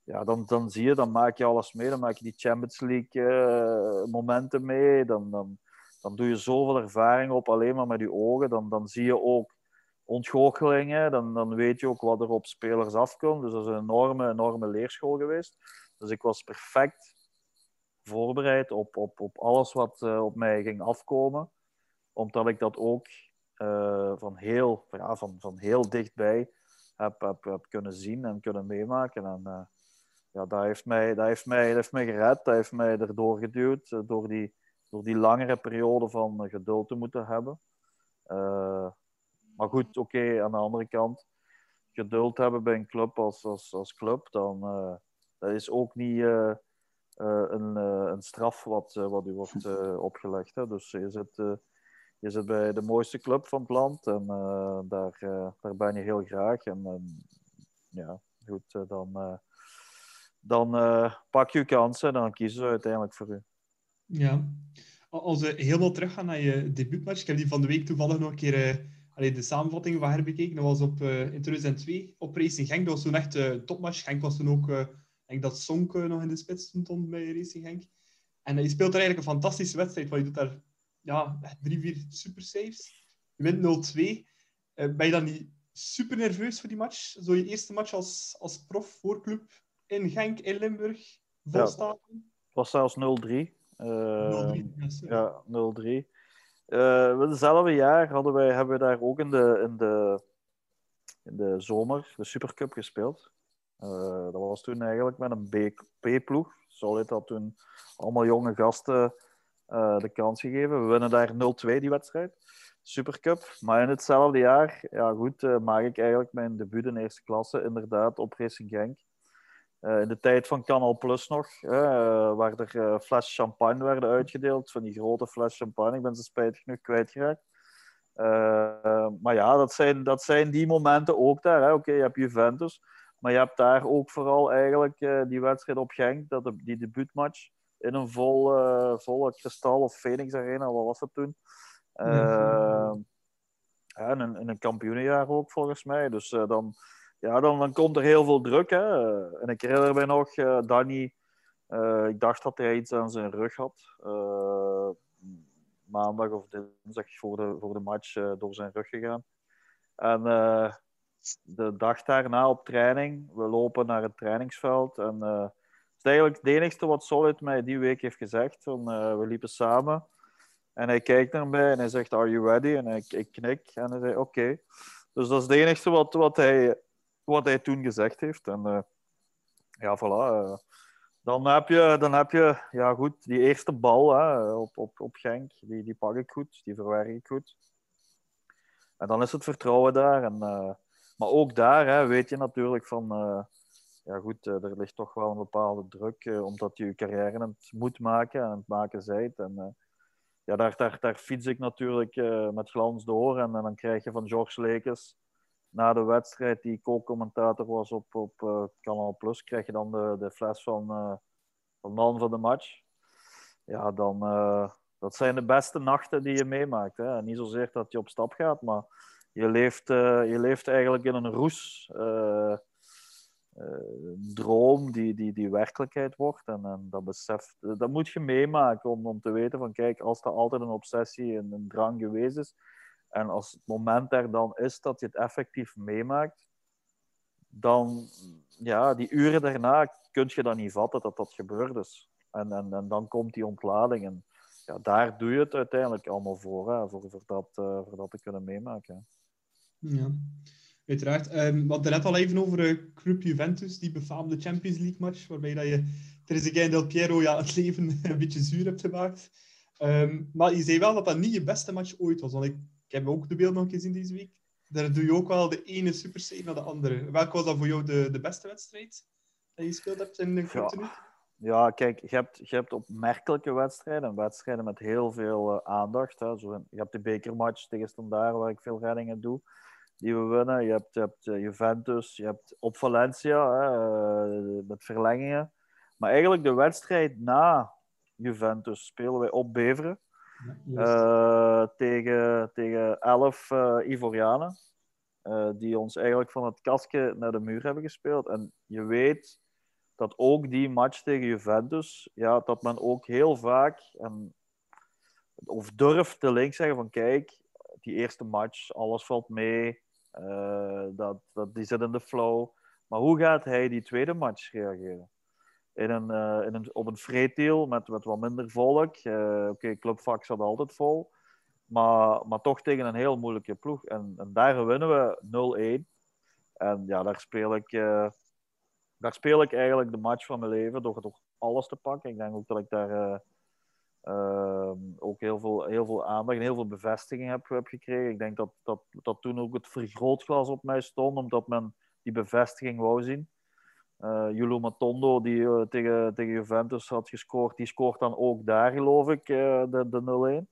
ja, dan, dan zie je, dan maak je alles mee. Dan maak je die Champions League momenten mee. Dan, dan, dan doe je zoveel ervaring op alleen maar met je ogen. Dan, dan zie je ook ontgoochelingen. Dan, dan weet je ook wat er op spelers afkomt. Dus dat is een enorme, enorme leerschool geweest. Dus ik was perfect voorbereid op, op, op alles wat uh, op mij ging afkomen. Omdat ik dat ook uh, van, heel, ja, van, van heel dichtbij heb, heb, heb kunnen zien en kunnen meemaken. En uh, ja, dat heeft, mij, dat, heeft mij, heeft mij gered, dat heeft mij erdoor geduwd, door die, door die langere periode van geduld te moeten hebben. maar goed, oké, aan de andere kant, geduld hebben bij een club als, als, als club, dan dat is ook niet een, een straf wat, wat u wordt opgelegd. Hè. Dus je zit, je zit bij de mooiste club van het land en daar, daar ben je heel graag. En ja, goed, dan, dan pak je je kansen en dan kiezen ze uiteindelijk voor u. Ja. Als we helemaal teruggaan naar je debuutmatch, ik heb die van de week toevallig nog een keer de samenvatting van herbekeken. Dat was op, uh, in 2002 op Racing Genk. Dat was toen echt uh, topmatch. Genk was toen ook, denk dat Sonk nog in de spits stond bij Racing Genk. En je speelt er eigenlijk een fantastische wedstrijd. Want je doet daar ja, drie, vier super saves. Je wint 0-2. ben je dan niet super nerveus voor die match? Zo je eerste match als, als prof voor club in Genk, in Limburg, vol ja, Het was zelfs 0-3. ja, 0-3. Uh, hetzelfde jaar hadden wij, hebben we daar ook in de, in de, in de zomer de Supercup gespeeld. Uh, dat was toen eigenlijk met een B-ploeg. Solid had toen allemaal jonge gasten uh, de kans gegeven. We winnen daar 0-2 die wedstrijd. Supercup. Maar in hetzelfde jaar, ja goed, maak ik eigenlijk mijn debuut in eerste klasse, inderdaad, op Racing Genk. In de tijd van Canal Plus nog, waar er fles champagne werden uitgedeeld, van die grote fles champagne. Ik ben ze spijtig genoeg kwijtgeraakt. maar ja, dat zijn, dat zijn die momenten ook daar. Oké, je hebt Juventus, maar je hebt daar ook vooral eigenlijk die wedstrijd op Genk, dat de, die debuutmatch in een vol, volle Kristal of Phoenix Arena, wat was dat toen? Ja, in, een, in een kampioenenjaar ook volgens mij. Dus dan ja, dan, dan komt er heel veel druk. Hè. En ik herinner me nog, Danny, ik dacht dat hij iets aan zijn rug had. Maandag of dinsdag voor de, voor de match door zijn rug gegaan. En de dag daarna op training, we lopen naar het trainingsveld. En het is eigenlijk het enige wat Solid mij die week heeft gezegd. Van, we liepen samen. En hij kijkt naar mij en hij zegt, are you ready? En ik, ik knik en hij zei, oké. Dus dat is het enige wat, wat hij wat hij toen gezegd heeft. En uh, ja, voilà. Uh, dan heb je, dan heb je ja, goed, die eerste bal hè, op, op, op Genk, die, die pak ik goed, die verwerk ik goed. En dan is het vertrouwen daar. En, uh, maar ook daar hè, weet je natuurlijk van, ja goed, er ligt toch wel een bepaalde druk, omdat je je carrière het moet maken en het maken zijt. En ja, daar, daar, fiets ik natuurlijk met glans door. En, en dan krijg je van George Lekes na de wedstrijd, die co-commentator was op, op Canal Plus, krijg je dan de, de fles van, van man van de match. Ja, dan, dat zijn de beste nachten die je meemaakt. Hè. Niet zozeer dat je op stap gaat, maar je leeft, je leeft eigenlijk in een roes. droom die, die, die werkelijkheid wordt. En, en dat besef, dat moet je meemaken om, om te weten van kijk, als er altijd een obsessie en een drang geweest is, en als het moment er dan is dat je het effectief meemaakt, dan, ja, die uren daarna kun je dan niet vatten dat dat gebeurd is. En, en, en dan komt die ontlading. En ja, daar doe je het uiteindelijk allemaal voor, hè, voor, dat, uh, voor dat te kunnen meemaken. Ja, uiteraard. Um, we hadden net al even over uh, Club Juventus, die befaamde Champions League match, waarbij dat je Trezeguet Del Piero ja, het leven een beetje zuur hebt gemaakt. Um, maar je zei wel dat dat niet je beste match ooit was. Want ik ik heb ook de beeld nog gezien deze week. Daar doe je ook wel de ene super save naar de andere. Welke was dan voor jou de, de beste wedstrijd dat je gespeeld hebt in de ja. ja, kijk, je hebt, je hebt opmerkelijke wedstrijden. Wedstrijden met heel veel uh, aandacht. Hè. Zo, je hebt de bekermatch tegen Standaard, waar ik veel reddingen doe. Die we winnen. Je hebt, je hebt uh, Juventus. Je hebt op Valencia, hè, uh, met verlengingen. Maar eigenlijk de wedstrijd na Juventus spelen wij op Beveren. Uh, tegen, tegen elf uh, Ivorianen. Uh, die ons eigenlijk van het kastje naar de muur hebben gespeeld. En je weet dat ook die match tegen Juventus, ja, dat men ook heel vaak, en, of durft te link zeggen van kijk, die eerste match, alles valt mee, dat, dat, die zit in de flow. Maar hoe gaat hij die tweede match reageren? in een, uh, in een, op een vreedeel met, met wat minder volk. Uh, Oké, okay, Clubvax zat altijd vol. Maar, maar toch tegen een heel moeilijke ploeg. En, en daar winnen we 0-1. En ja, daar speel, ik, daar speel ik eigenlijk de match van mijn leven door, door alles te pakken. Ik denk ook dat ik daar ehm, ook heel veel, heel veel aandacht en heel veel bevestiging heb, heb gekregen. Ik denk dat, dat, dat toen ook het vergrootglas op mij stond, omdat men die bevestiging wou zien. Uh, Julo Matondo, die uh, tegen, tegen Juventus had gescoord, die scoort dan ook daar, geloof ik, uh, de, de 0-1.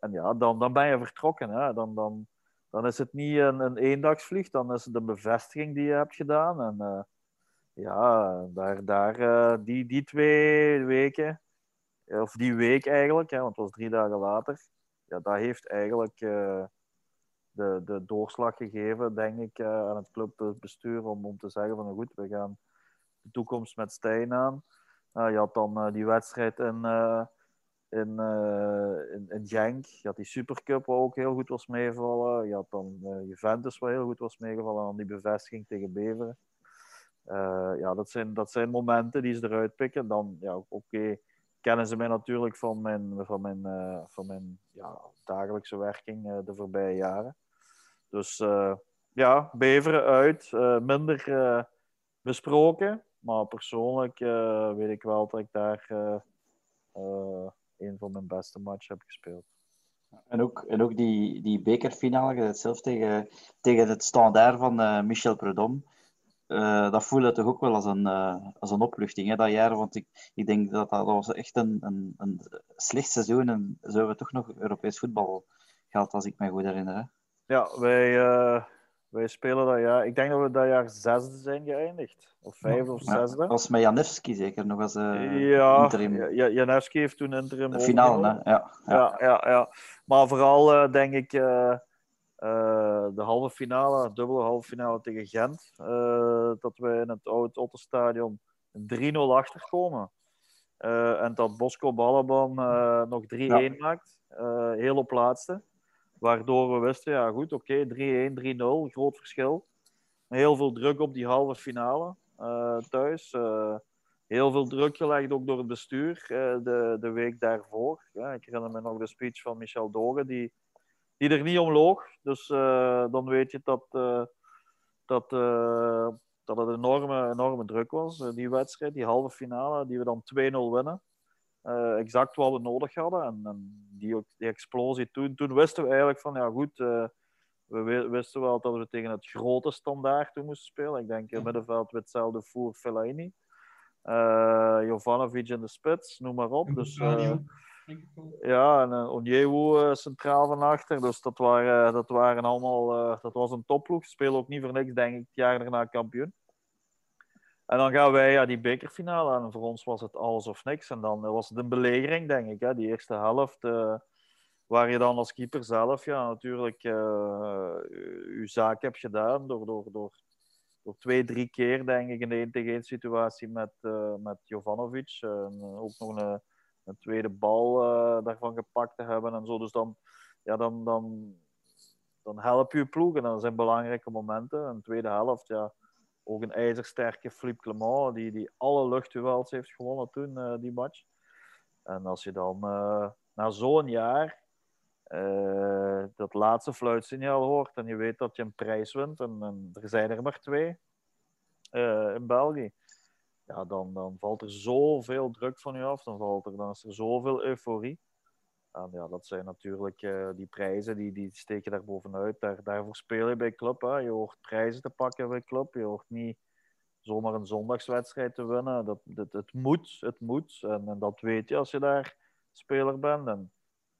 en ja, dan, dan ben je vertrokken. Hè. Dan, dan, dan is het niet een, een dan is het een bevestiging die je hebt gedaan. En ja, daar, daar, die, die twee weken, of die week eigenlijk, hè, want het was drie dagen later, ja, dat heeft eigenlijk de, de doorslag gegeven, denk ik, uh, aan het clubbestuur om, om te zeggen van goed, we gaan de toekomst met Stijn aan. Uh, je had dan die wedstrijd in, in, in, in, Genk. Je had die Supercup waar ook heel goed was meevallen. Je had dan Juventus waar heel goed was meegevallen. En dan die bevestiging tegen Beveren. ja, dat zijn, dat zijn momenten die ze eruit pikken. Dan, ja, oké, kennen ze mij natuurlijk van mijn, van mijn, van mijn ja, dagelijkse werking de voorbije jaren. Dus uh, ja, beveren uit. Minder besproken. Maar persoonlijk weet ik wel dat ik daar een van mijn beste matchen heb gespeeld. En ook, en ook die, die bekerfinale, het zelf tegen, tegen het standaard van Michel Prudhomme. Uh, dat voelde toch ook wel als een, uh, als een opluchting, hè, dat jaar. Want ik, ik denk dat dat was echt een, een, een slecht seizoen. En zo hebben we toch nog Europees voetbal gehad, als ik me goed herinner. Hè. Ja, wij, uh, wij spelen dat jaar. Ik denk dat we dat jaar zesde zijn geëindigd. Of vijfde of zesde. Dat was met Janewski zeker nog als ja, interim. Ja, Janewski heeft toen interim. De finale, hè? Ja, ja. Ja, ja, ja. Maar vooral denk ik de halve finale, dubbele halve finale tegen Gent. dat we in het oude Otterstadion 3-0 achterkomen. en dat Bosco Balaban nog 3-1 ja. maakt. heel op laatste. Waardoor we wisten, ja goed, oké, okay, 3-1, 3-0, groot verschil. Heel veel druk op die halve finale uh, thuis. Uh, heel veel druk gelegd ook door het bestuur uh, de, de week daarvoor. Ja, ik herinner me nog de speech van Michel Dogen, die, die er niet om loog. Dus dan weet je dat, dat, dat het enorme, enorme druk was, die wedstrijd, die halve finale, die we dan 2-0 winnen. Uh, exact wat we nodig hadden. En, en die, die, explosie toen, toen wisten we eigenlijk van, ja goed, uh, we wisten wel dat we tegen het grote standaard toe moesten spelen. Ik denk in het middenveld met hetzelfde voer Fellaini. Uh, Jovanovic in de spits, noem maar op. Dus, ja, en uh, centraal van achter. Dus dat waren, dat waren allemaal, dat was een topploeg. Spelen ook niet voor niks, denk ik, het jaar daarna kampioen. En dan gaan wij ja, die bekerfinale en voor ons was het alles of niks. En dan was het een belegering, denk ik. Hè? Die eerste helft, waar je dan als keeper zelf ja, natuurlijk je zaak hebt gedaan door, door, door, door twee, drie keer, denk ik, in de 1 tegen 1 situatie met, met Jovanovic. ook nog een, een tweede bal daarvan gepakt te hebben en zo. Dus dan, ja, dan, dan, dan help je ploeg en dat zijn belangrijke momenten. Een tweede helft, ja ook een ijzersterke Philippe Clement, die, die alle luchtduels heeft gewonnen toen, uh, die match. En als je dan uh, na zo'n jaar dat laatste fluitsignaal hoort en je weet dat je een prijs wint, en, en er zijn er maar twee in België, ja, dan, dan valt er zoveel druk van je af, dan, valt er, dan is er zoveel euforie. En ja, dat zijn natuurlijk uh, die prijzen, die, die steken daar bovenuit. Daar, daarvoor speel je bij club. Hè. Je hoort prijzen te pakken bij club. Je hoort niet zomaar een zondagswedstrijd te winnen. Dat, dat, het moet, het moet. En, en, dat weet je als je daar speler bent. En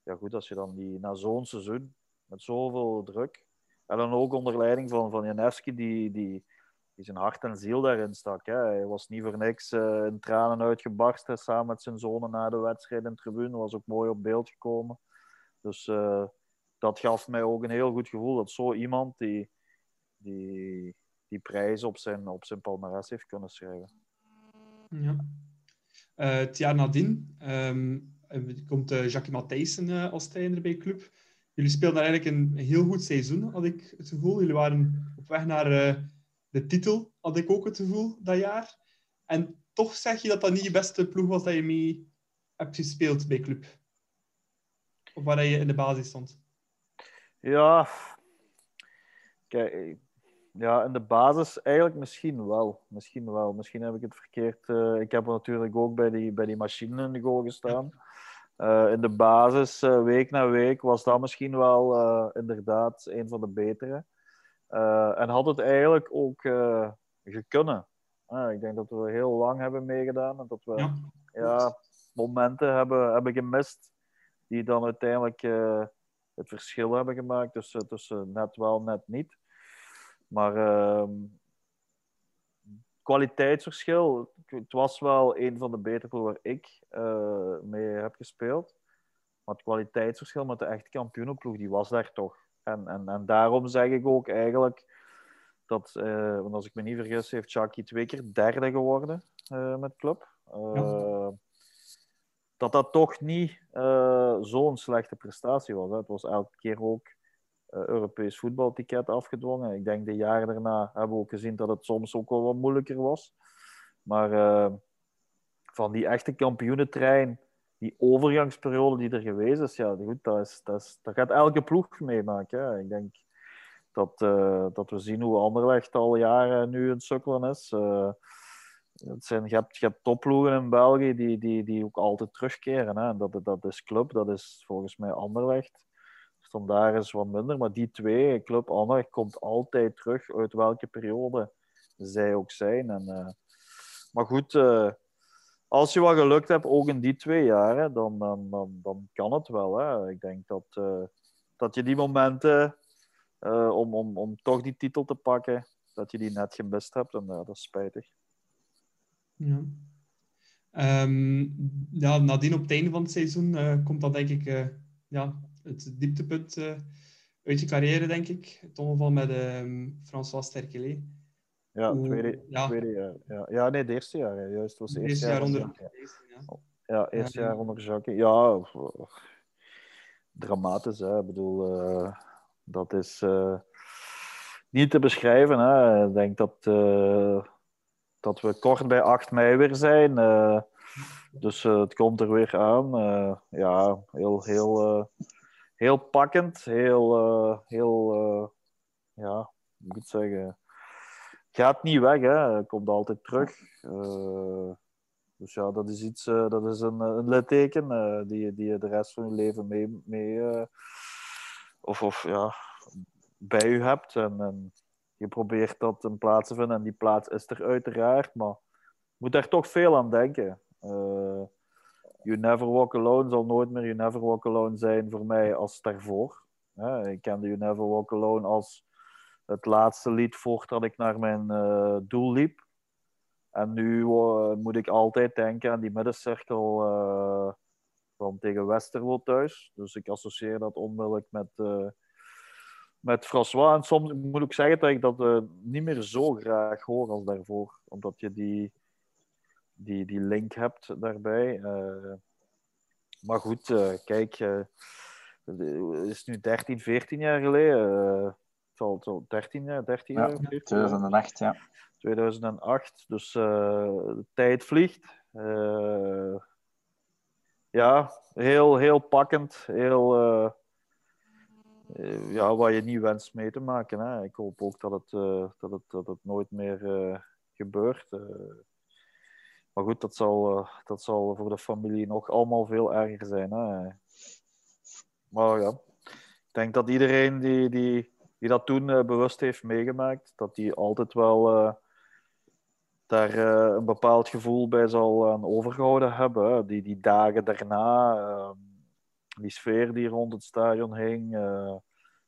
ja, goed, als je dan die, na zo'n seizoen, met zoveel druk, en dan ook onder leiding van, van Janewski, die, die, die zijn hart en ziel daarin stak. Hè. Hij was niet voor niks uh, in tranen uitgebarsten samen met zijn zonen na de wedstrijd in de tribune. Was ook mooi op beeld gekomen. Dus uh, dat gaf mij ook een heel goed gevoel dat zo iemand die, die, die prijs op zijn, op zijn palmarès heeft kunnen schrijven. Ja. Uh, het jaar nadien um, komt Jacques Matthijssen als trainer bij de club. Jullie speelden eigenlijk een heel goed seizoen, had ik het gevoel. Jullie waren op weg naar de titel, had ik ook het gevoel, dat jaar. En toch zeg je dat dat niet je beste ploeg was dat je mee hebt gespeeld bij club. Of waar je in de basis stond. Ja, ja, in de basis eigenlijk misschien wel. Misschien wel. Misschien heb ik het verkeerd. Uh, ik heb natuurlijk ook bij die, bij die machine in de goal gestaan. Uh, in de basis, uh, week na week, was dat misschien wel inderdaad een van de betere. Uh, en had het eigenlijk ook uh, gekunnen. Ah, ik denk dat we heel lang hebben meegedaan en dat we Ja. ja, momenten hebben, hebben gemist die dan uiteindelijk eh, het verschil hebben gemaakt tussen, tussen net wel, net niet. Maar ehm, kwaliteitsverschil, het was wel een van de betere ploegen waar ik eh, mee heb gespeeld. Maar het kwaliteitsverschil met de echte kampioenenploeg, die was daar toch. En, en, en daarom zeg ik ook eigenlijk dat, eh, want als ik me niet vergis, heeft Chucky twee keer derde geworden eh, met club. Eh, Dat dat toch niet zo'n slechte prestatie was. Hè. Het was elke keer ook Europees voetbalticket afgedwongen. Ik denk de jaren daarna hebben we ook gezien dat het soms ook wel wat moeilijker was. Maar van die echte kampioenentrein, die overgangsperiode die er geweest is, ja, goed, dat, is, dat, is, dat gaat elke ploeg meemaken. Hè. Ik denk dat, eh, dat we zien hoe Anderlecht al jaren nu een sukkelen is. Eh, het zijn, je, hebt, je hebt topploegen in België die, die, die ook altijd terugkeren. Hè. Dat, dat is Club, dat is volgens mij Anderlecht. Standaard is wat minder, maar die twee, Club Anderlecht, komt altijd terug uit welke periode zij ook zijn. En, eh, maar goed, als je wat gelukt hebt, ook in die twee jaren, dan, dan, dan, dan kan het wel. Hè. Ik denk dat, eh, dat je die momenten eh, om, om, om toch die titel te pakken, dat je die net gemist hebt. En dat is spijtig. Ja. Ehm, ja, nadien op het einde van het seizoen eh, komt dan denk ik ja, het dieptepunt uit je carrière, denk ik. Het ongeval met ehm François Sterkelet. Ja, tweede, ja. tweede jaar. Ja. ja, nee, het eerste jaar. hè. Juist, het was Het eerste jaar onder... Jacques. Ja. Eerste Ja. jaar onder Jacques. Ja, dramatisch. Hè. Ik bedoel, eh, dat is eh, niet te beschrijven. Hè. Ik denk dat, eh, dat we kort bij 8 mei weer zijn. dus het komt er weer aan. Ja, heel, heel, heel pakkend. Heel, heel ja, moet ik zeggen? Gaat niet weg, hè. Komt altijd terug. Eh, dus ja, dat is iets, eh, dat is een, een litteken eh, die, die je de rest van je leven mee, mee of, of ja, bij je hebt. En, en je probeert dat een plaats te vinden. En die plaats is er uiteraard, maar je moet daar toch veel aan denken. You Never Walk Alone zal nooit meer You Never Walk Alone zijn voor mij als daarvoor. Ik kende You Never Walk Alone als het laatste lied voordat ik naar mijn eh, doel liep. En nu eh, moet ik altijd denken aan die middencirkel eh, van tegen Westerlo thuis. Dus ik associeer dat onmiddellijk met, met François. En soms moet ik zeggen dat ik dat niet meer zo graag hoor als daarvoor. Omdat je die, die, die link hebt daarbij. Maar goed, kijk, het is nu 13, 14 jaar geleden. Het zal, zal 13 jaar, 13 Ja, jaar, 14 jaar. 2008, ja. 2008. Dus eh, de tijd vliegt. Eh, ja, heel, heel pakkend. Heel, eh, ja, wat je niet wenst mee te maken. Hè. Ik hoop ook dat het, dat het, dat het nooit meer gebeurt. maar goed, dat zal, dat zal voor de familie nog allemaal veel erger zijn. Hè. Maar ja, ik denk dat iedereen die, die, die dat toen eh, bewust heeft meegemaakt, dat die altijd wel eh, daar eh, een bepaald gevoel bij zal aan overgehouden hebben. Die, die dagen daarna, eh, die sfeer die rond het stadion hing,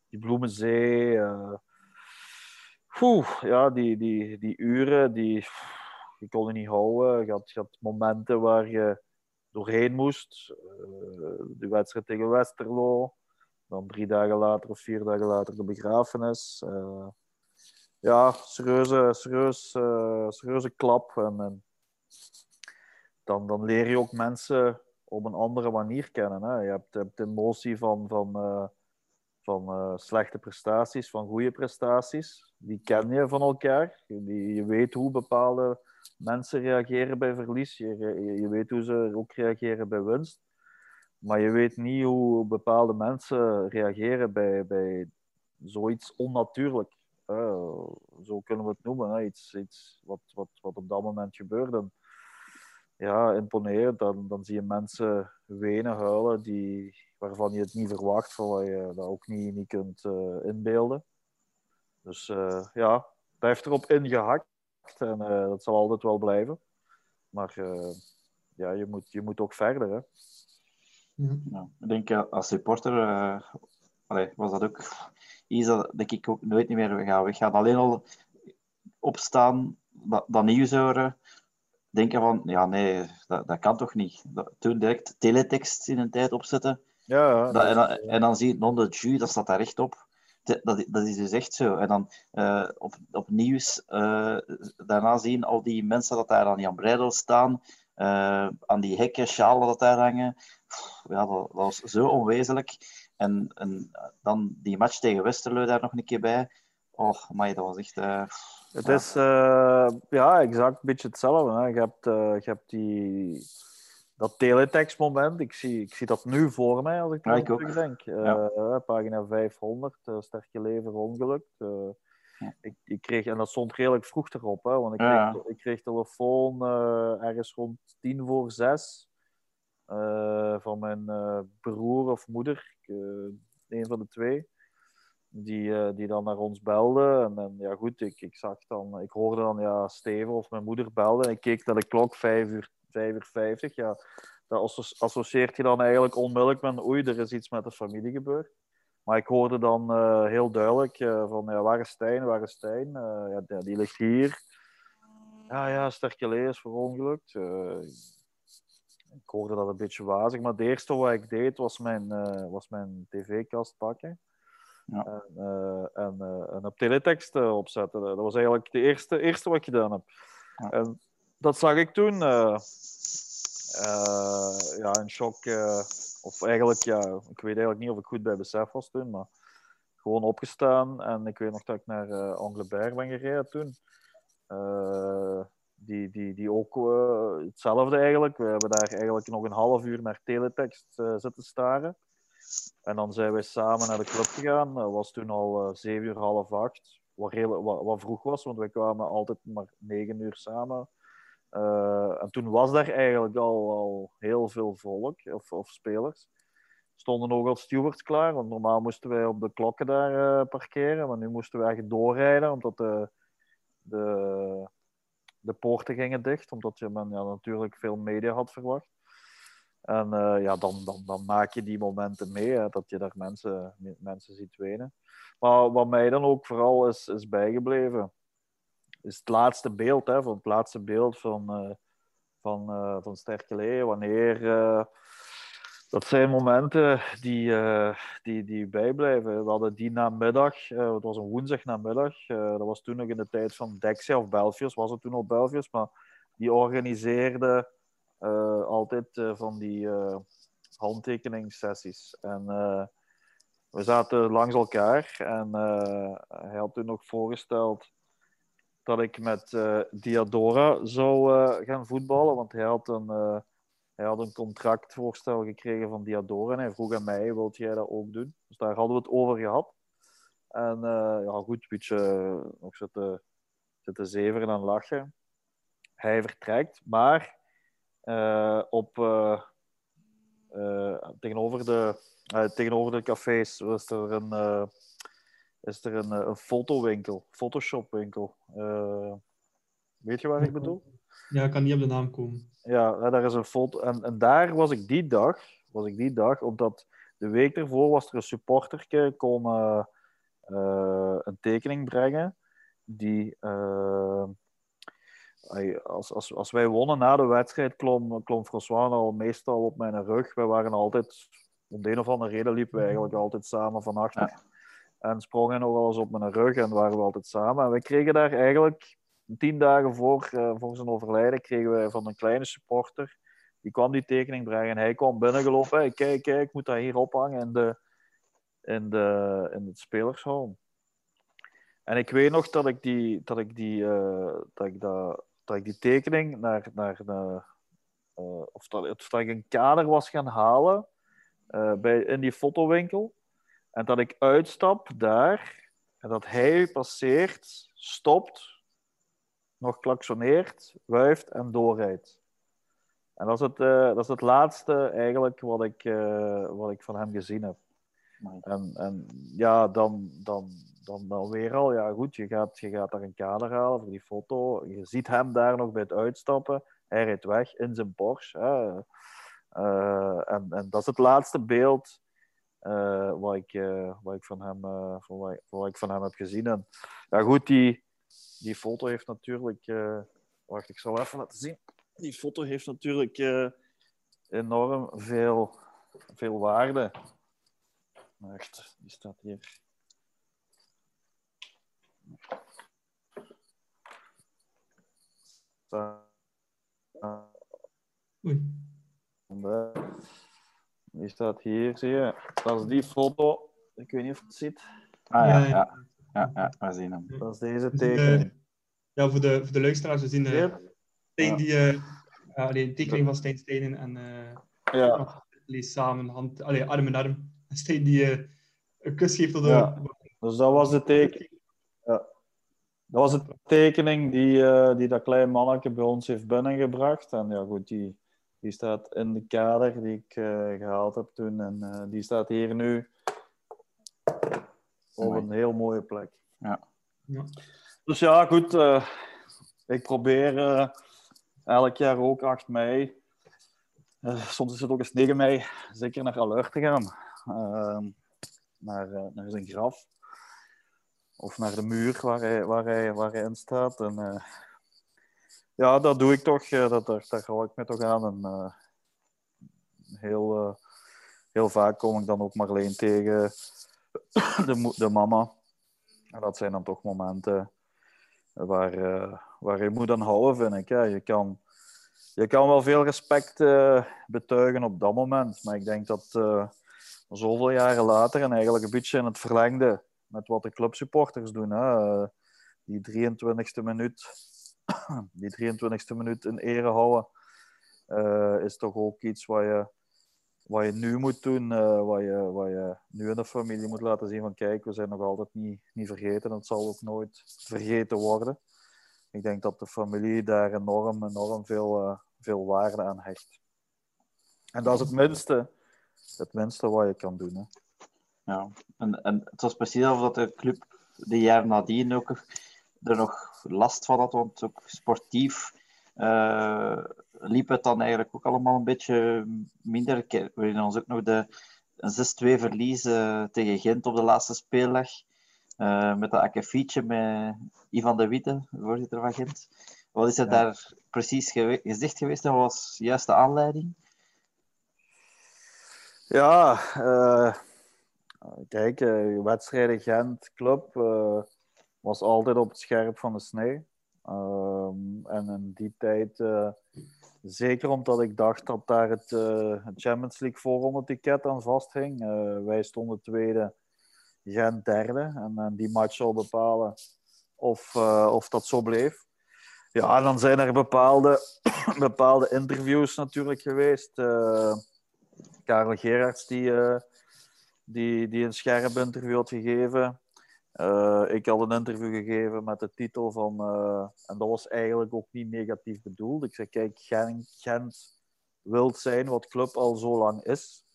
die bloemenzee. eh. Oeh, ja, die, die, die uren, die, je kon je niet houden. Je had, je had momenten waar je doorheen moest. De wedstrijd tegen Westerlo. Dan drie dagen later of vier dagen later de begrafenis. Eh, ja, serieuze, serieus, eh, serieuze klap. En, en dan, dan leer je ook mensen op een andere manier kennen. Hè. Je hebt, hebt de emotie van, van, eh, van slechte prestaties, van goede prestaties. Die ken je van elkaar. Je weet hoe bepaalde mensen reageren bij verlies. Je, je weet hoe ze ook reageren bij winst. Maar je weet niet hoe bepaalde mensen reageren bij, bij zoiets onnatuurlijk. Eh, zo kunnen we het noemen. Hè. Iets, iets wat, wat, wat op dat moment gebeurde. Ja, imponerend. Dan, dan zie je mensen wenen, huilen, die, waarvan je het niet verwacht, van wat je dat ook niet, niet kunt eh, inbeelden. Dus eh, ja, blijft erop ingehakt. En uh, dat zal altijd wel blijven. Maar uh, ja, je moet, je moet ook verder. Hè? Ja. ja ik denk als supporter allee, was dat ook iets dat denk ik ook nooit meer gaan. We gaan alleen al opstaan, dat, dat nieuws horen, denken van, ja nee, dat, dat kan toch niet. Dat, toen direct teletext in een tijd opzetten. Ja, dat, en, dan, en dan zie je non de jus, dat staat daar echt op. Dat, dat is dus echt zo. En dan uh, op, op nieuws, uh, daarna zien al die mensen dat daar aan die breidel staan, uh, aan die hekken, sjalen dat daar hangen. Ja, dat, dat was zo onwezenlijk. En, en dan die match tegen Westerlo daar nog een keer bij. Oh, maar dat was echt. het ja. is uh, ja, exact een beetje hetzelfde. Hè. Je, hebt, uh, je hebt die, dat teletext-moment. Ik zie, ik zie dat nu voor mij als ik ja, ik denk. Ja. pagina 500, sterke leven ongelukt. Ja. Ik, ik, kreeg, en dat stond redelijk vroeg erop, hè, want ik kreeg, ik kreeg telefoon ergens rond tien voor zes. Uh, van mijn uh, broer of moeder, uh, een van de twee, die, die dan naar ons belde. En, ja, goed, ik, ik zag dan, ik hoorde dan ja, Steven of mijn moeder belde. En ik keek naar de klok, 5 uur, 5 uur 50. Ja, dat associeert je dan eigenlijk onmiddellijk met oei, er is iets met de familie gebeurd. Maar ik hoorde dan heel duidelijk van ja, waar is Stijn, waar is ja, die ligt hier. Ja, ja, Sterkele is verongelukt ik hoorde dat een beetje wazig, maar het eerste wat ik deed was mijn, uh, was mijn tv-kast pakken. Ja. En, uh, en, uh, en, op teletext opzetten. Dat was eigenlijk het eerste, eerste wat ik gedaan heb. Ja. En dat zag ik toen. ja, een shock. of eigenlijk, ja, ik weet eigenlijk niet of ik goed bij besef was toen, maar gewoon opgestaan. En ik weet nog dat ik naar uh, Anglebert ben gereden toen die, die, die ook uh, hetzelfde eigenlijk. We hebben daar eigenlijk nog een half uur naar teletext uh, zitten staren. En dan zijn wij samen naar de club gegaan. Dat was toen al uh, zeven uur, half acht. Wat, heel, wat, vroeg was, want we kwamen altijd maar negen uur samen. en toen was daar eigenlijk al, al heel veel volk, of, of spelers. Stonden ook al stewards klaar, want normaal moesten wij op de klokken daar parkeren. Maar nu moesten we eigenlijk doorrijden, omdat de, de, de poorten gingen dicht, omdat je men ja, natuurlijk veel media had verwacht. En uh, ja, dan, dan, dan maak je die momenten mee, hè, dat je daar mensen, mensen ziet wenen. Maar wat mij dan ook vooral is, is bijgebleven, is het laatste beeld, hè, van het laatste beeld van, uh, van, uh, van Sterkele, wanneer dat zijn momenten die, uh, die, die bijblijven. We hadden die namiddag, uh, het was een woensdag namiddag, uh, dat was toen nog in de tijd van Dexia of Belfius, was het toen al Belfius, maar die organiseerde altijd van die handtekeningssessies. En we zaten langs elkaar en hij had toen nog voorgesteld dat ik met Diadora zou gaan voetballen, want hij had een hij had een contractvoorstel gekregen van Diadora en hij vroeg aan mij, wilt jij dat ook doen? Dus daar hadden we het over gehad. En uh, ja, goed, een beetje nog zitten, zitten zeveren en lachen. Hij vertrekt, maar uh, op, uh, tegenover, de, tegenover de cafés is er een, is er een, een fotowinkel, photoshopwinkel. weet je waar ik bedoel? Ja, ik kan niet op de naam komen. Ja, daar is een foto. En, en daar was ik die dag, was ik die dag, omdat de week ervoor was er een supporter komen uh, een tekening brengen. Die, uh, als, als, als wij wonnen na de wedstrijd, klom, klom François al meestal op mijn rug. Wij waren altijd, om de een of andere reden liepen we eigenlijk altijd samen van achter. Ja. En sprongen nog wel eens op mijn rug en waren we altijd samen. En we kregen daar eigenlijk tien dagen voor, uh, voor zijn overlijden kregen we van een kleine supporter. Die kwam die tekening brengen en hij kwam binnengelopen. Hey, kijk, kijk, ik moet dat hier ophangen in, de, in, de, in het spelershal. En ik weet nog dat ik die, dat ik die, uh, dat ik dat, dat ik die tekening naar, naar de, uh, of, dat, of dat ik een kader was gaan halen bij, in die fotowinkel. En dat ik uitstap daar en dat hij passeert, stopt, nog klaksoneert, wuift en doorrijdt. En dat is het, uh, dat is het laatste eigenlijk wat ik, uh, wat ik van hem gezien heb. En, en ja, dan, dan, dan, dan weer al, ja goed, je gaat, je gaat daar een kader halen voor die foto. Je ziet hem daar nog bij het uitstappen. Hij rijdt weg in zijn Porsche. Hè. Uh, en, en dat is het laatste beeld wat, ik, wat, ik van hem, van wat, ik van hem heb gezien. En ja goed, die, die foto heeft natuurlijk... wacht, ik zal even laten zien. Die foto heeft natuurlijk enorm veel, veel waarde. Echt, die staat hier. Oei. Die staat hier, zie je. Dat is die foto. Ik weet niet of het ziet. Ah ja, ja. Ja, ja, we zien hem. Dat is deze tekening. Ja, voor de, voor de luisteraars, we zien uh, Steen die, uh, ja, de tekening van Steen Stenen en uh, ja. lees samen, hand, allee, arm in arm. Steen die uh, een kus geeft op de... Ja. Dus dat was de tekening. Ja. Dat was de tekening die, uh, die dat klein mannetje bij ons heeft binnengebracht. En ja, goed, die, die staat in de kader die ik uh, gehaald heb toen. En uh, die staat hier nu op een heel mooie plek. Ja. ja. Dus ja, goed. ik probeer elk jaar ook 8 mei. soms is het ook eens 9 mei. Zeker naar Alert te gaan. Ehm, naar, naar zijn graf. Of naar de muur waar hij, waar hij, waar hij in staat. En, uh, ja, dat doe ik toch. Uh, dat, daar, daar hou ik me toch aan. En, uh, heel, heel vaak kom ik dan ook Marleen tegen de, de mama. En dat zijn dan toch momenten waar, waar je moet aan houden, vind ik. Je, kan, je kan wel veel respect betuigen op dat moment. Maar ik denk dat zoveel jaren later en eigenlijk een beetje in het verlengde met wat de clubsupporters doen. Hè. Die 23e minuut, die 23e minuut in ere houden, is toch ook iets wat je, wat je nu moet doen, uh, wat, je, wat je nu in de familie moet laten zien van kijk, we zijn nog altijd niet, niet vergeten en het zal ook nooit vergeten worden. Ik denk dat de familie daar enorm, enorm veel, uh, veel waarde aan hecht. En dat is het minste, het minste wat je kan doen. Hè. Ja, en, en het was precies alsof dat de club de jaar nadien ook er nog last van had, want ook sportief uh, liep het dan eigenlijk ook allemaal een beetje minder. We herinneren ons ook nog de 6-2 verlies uh, tegen Gent op de laatste speeldag. Uh, met dat akkefietje met Ivan de Witte, voorzitter van Gent. Wat is er ja. daar precies gewe gezegd geweest en wat was juist de aanleiding? Ja, Kijk, wedstrijden Gent Club was altijd op het scherp van de snee. Uh, en in die tijd, uh, zeker omdat ik dacht dat daar het, het Champions League voorronde ticket aan vasthing. wij stonden tweede, Gent derde. En, en die match zou bepalen of, of dat zo bleef. Ja, dan zijn er bepaalde, bepaalde interviews natuurlijk geweest. Karel Gerards die die, die een scherp interview had gegeven. Uh, ik had een interview gegeven met de titel van, uh, en dat was eigenlijk ook niet negatief bedoeld. Ik zei, kijk, Gent, Gent wil zijn wat club al zo lang is.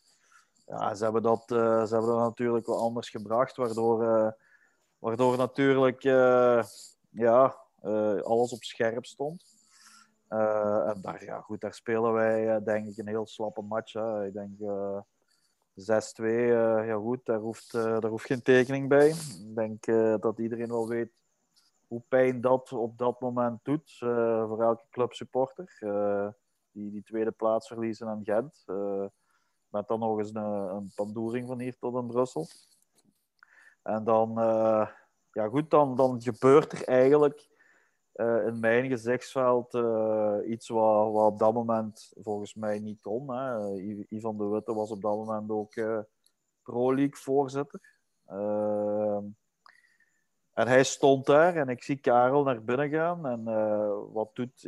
Ja, ze hebben dat, uh, ze hebben dat natuurlijk wel anders gebracht, waardoor, waardoor natuurlijk ja, alles op scherp stond. en daar, ja, goed, daar spelen wij denk ik een heel slappe match. Hè. Ik denk 6-2, uh, ja goed, daar hoeft, uh, daar hoeft geen tekening bij. Ik denk uh, dat iedereen wel weet hoe pijn dat op dat moment doet voor elke clubsupporter. die die tweede plaats verliezen aan Gent. met dan nog eens een, een pandoering van hier tot in Brussel. En dan, ja goed, dan, dan gebeurt er eigenlijk uh, in mijn gezichtsveld uh, iets wat, wat op dat moment volgens mij niet kon. Hè. Ivan de Witte was op dat moment ook uh, Pro League voorzitter. Ehm, en hij stond daar en ik zie Karel naar binnen gaan. En wat doet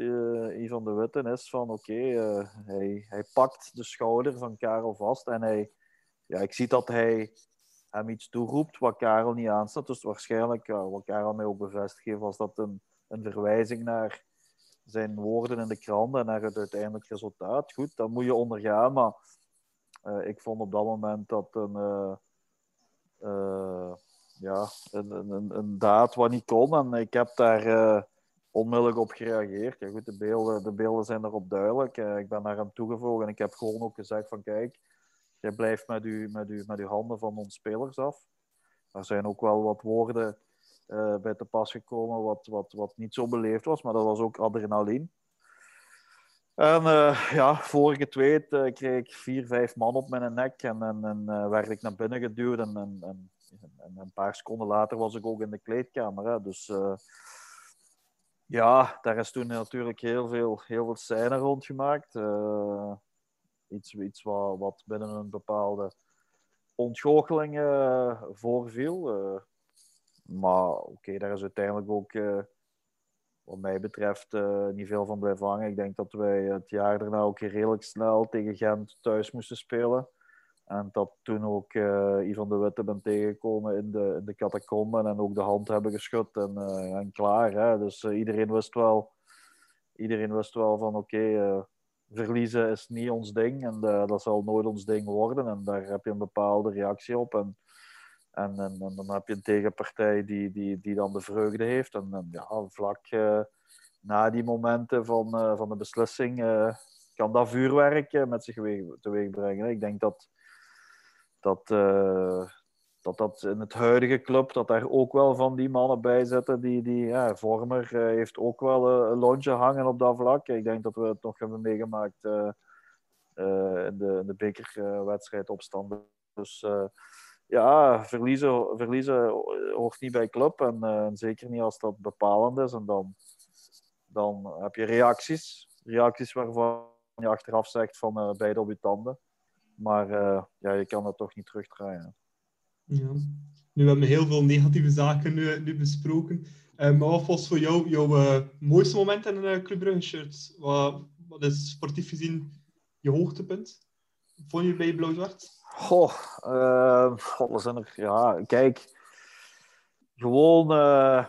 Ivan de Witte is van oké, hij, hij pakt de schouder van Karel vast en hij, ja, ik zie dat hij hem iets toeroept wat Karel niet aanstaat. Dus waarschijnlijk, wat Karel mij ook bevestigd was dat een een verwijzing naar zijn woorden in de krant en naar het uiteindelijk resultaat. Goed, dat moet je ondergaan, maar uh, ik vond op dat moment dat een, uh, uh, ja, een, een, een, daad wat niet kon. En ik heb daar onmiddellijk op gereageerd. Ja, goed, de, beelden, de beelden zijn erop duidelijk. Ik ben naar hem toegevlogen en ik heb gewoon ook gezegd van kijk, jij blijft met uw, met met handen van ons spelers af. Er zijn ook wel wat woorden bij te pas gekomen wat, wat, wat niet zo beleefd was, maar dat was ook adrenaline. En uh, ja, voor ik het weet, uh, kreeg ik vier, vijf man op mijn nek en, en, werd ik naar binnen geduwd. En, en, en, en, een paar seconden later was ik ook in de kleedkamer. Hè. Dus ja, daar is toen natuurlijk heel veel, heel veel scène rondgemaakt. iets iets wat, wat binnen een bepaalde ontgoocheling voorviel. Maar oké, daar is uiteindelijk ook wat mij betreft uh, niet veel van blijven hangen. Ik denk dat wij het jaar daarna ook redelijk snel tegen Gent thuis moesten spelen. En dat toen ook uh, Ivan de Witte ben tegengekomen in de, in de catacomben en ook de hand hebben geschud en, en klaar. Hè? Dus iedereen wist wel, iedereen wist wel van oké, verliezen is niet ons ding en dat zal nooit ons ding worden. En daar heb je een bepaalde reactie op. En en, en, dan heb je een tegenpartij die, die, die dan de vreugde heeft. En, ja, vlak uh, na die momenten van, uh, van de beslissing uh, kan dat vuurwerk met zich teweeg brengen. Ik denk dat dat, dat dat in het huidige club, dat daar ook wel van die mannen bij zitten. Die, die, ja, Vormer heeft ook wel een lontje hangen op dat vlak. Ik denk dat we het nog hebben meegemaakt in de, de bekerwedstrijd opstanden. Dus ja, verliezen, verliezen hoort niet bij club. En uh, zeker niet als dat bepalend is. En dan, dan heb je reacties. Reacties waarvan je achteraf zegt van uh, beide op je tanden. Maar uh, ja, je kan dat toch niet terugdraaien. Ja. Nu hebben we heel veel negatieve zaken nu, nu besproken. maar wat was voor jou jouw mooiste moment in een Club shirt? Wat, wat is sportief gezien je hoogtepunt? Vond je bij Blauw-Zwart? Goh, uh, God, wat zijn er? Ja, kijk. Gewoon, uh,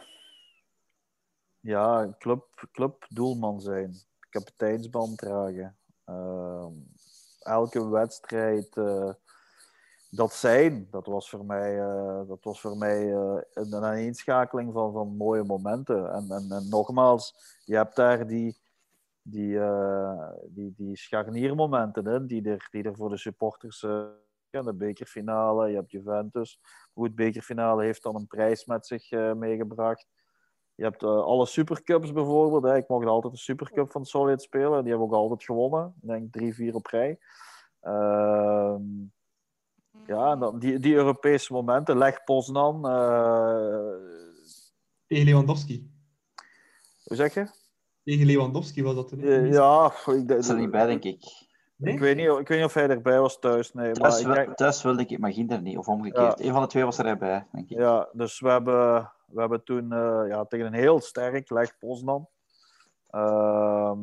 ja, club, doelman zijn. Kapiteinsband dragen. Uh, elke wedstrijd uh, dat zijn, dat was voor mij, dat was voor mij een aaneenschakeling van, van mooie momenten. En, en, nogmaals, je hebt daar die die, die, die scharniermomenten hè, die, er, die er voor de supporters de bekerfinale, je hebt Juventus. Goed, bekerfinale heeft dan een prijs met zich uh, meegebracht. Je hebt alle supercups bijvoorbeeld. Hè. Ik mocht altijd de supercup van Solid spelen. Die hebben we ook altijd gewonnen. Ik denk drie, vier op rij. Ehm, ja, en dan die, die Europese momenten. Leg Poznan. Tegen Lewandowski. Hoe zeg je? Tegen Lewandowski was dat toen. Uh, ja, ik, dat is er niet bij, denk ik. Nee? Ik, weet niet, ik weet niet of hij erbij was thuis. Nee, thuis, maar ik, thuis wilde ik, maar Ginder niet, of omgekeerd. Ja. Een van de twee was erbij, denk ik. Ja, dus we hebben, we hebben toen uh, ja, tegen een heel sterk Leg Poznan uh,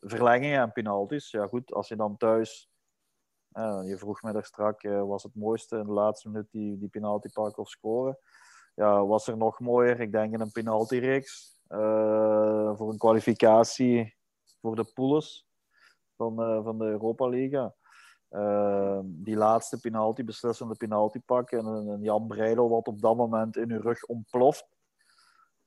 verlengingen en penalties. Ja, goed, als je dan thuis. Uh, je vroeg me daar straks, uh, was het mooiste in de laatste minuut die, die penalty pakken of scoren? Ja, was er nog mooier? Ik denk in een penaltyreeks. Uh, voor een kwalificatie voor de poules van, uh, van de Europa League. Uh, die laatste penalty, beslissende penalty pakken en een, Jan Breidel wat op dat moment in uw rug ontploft.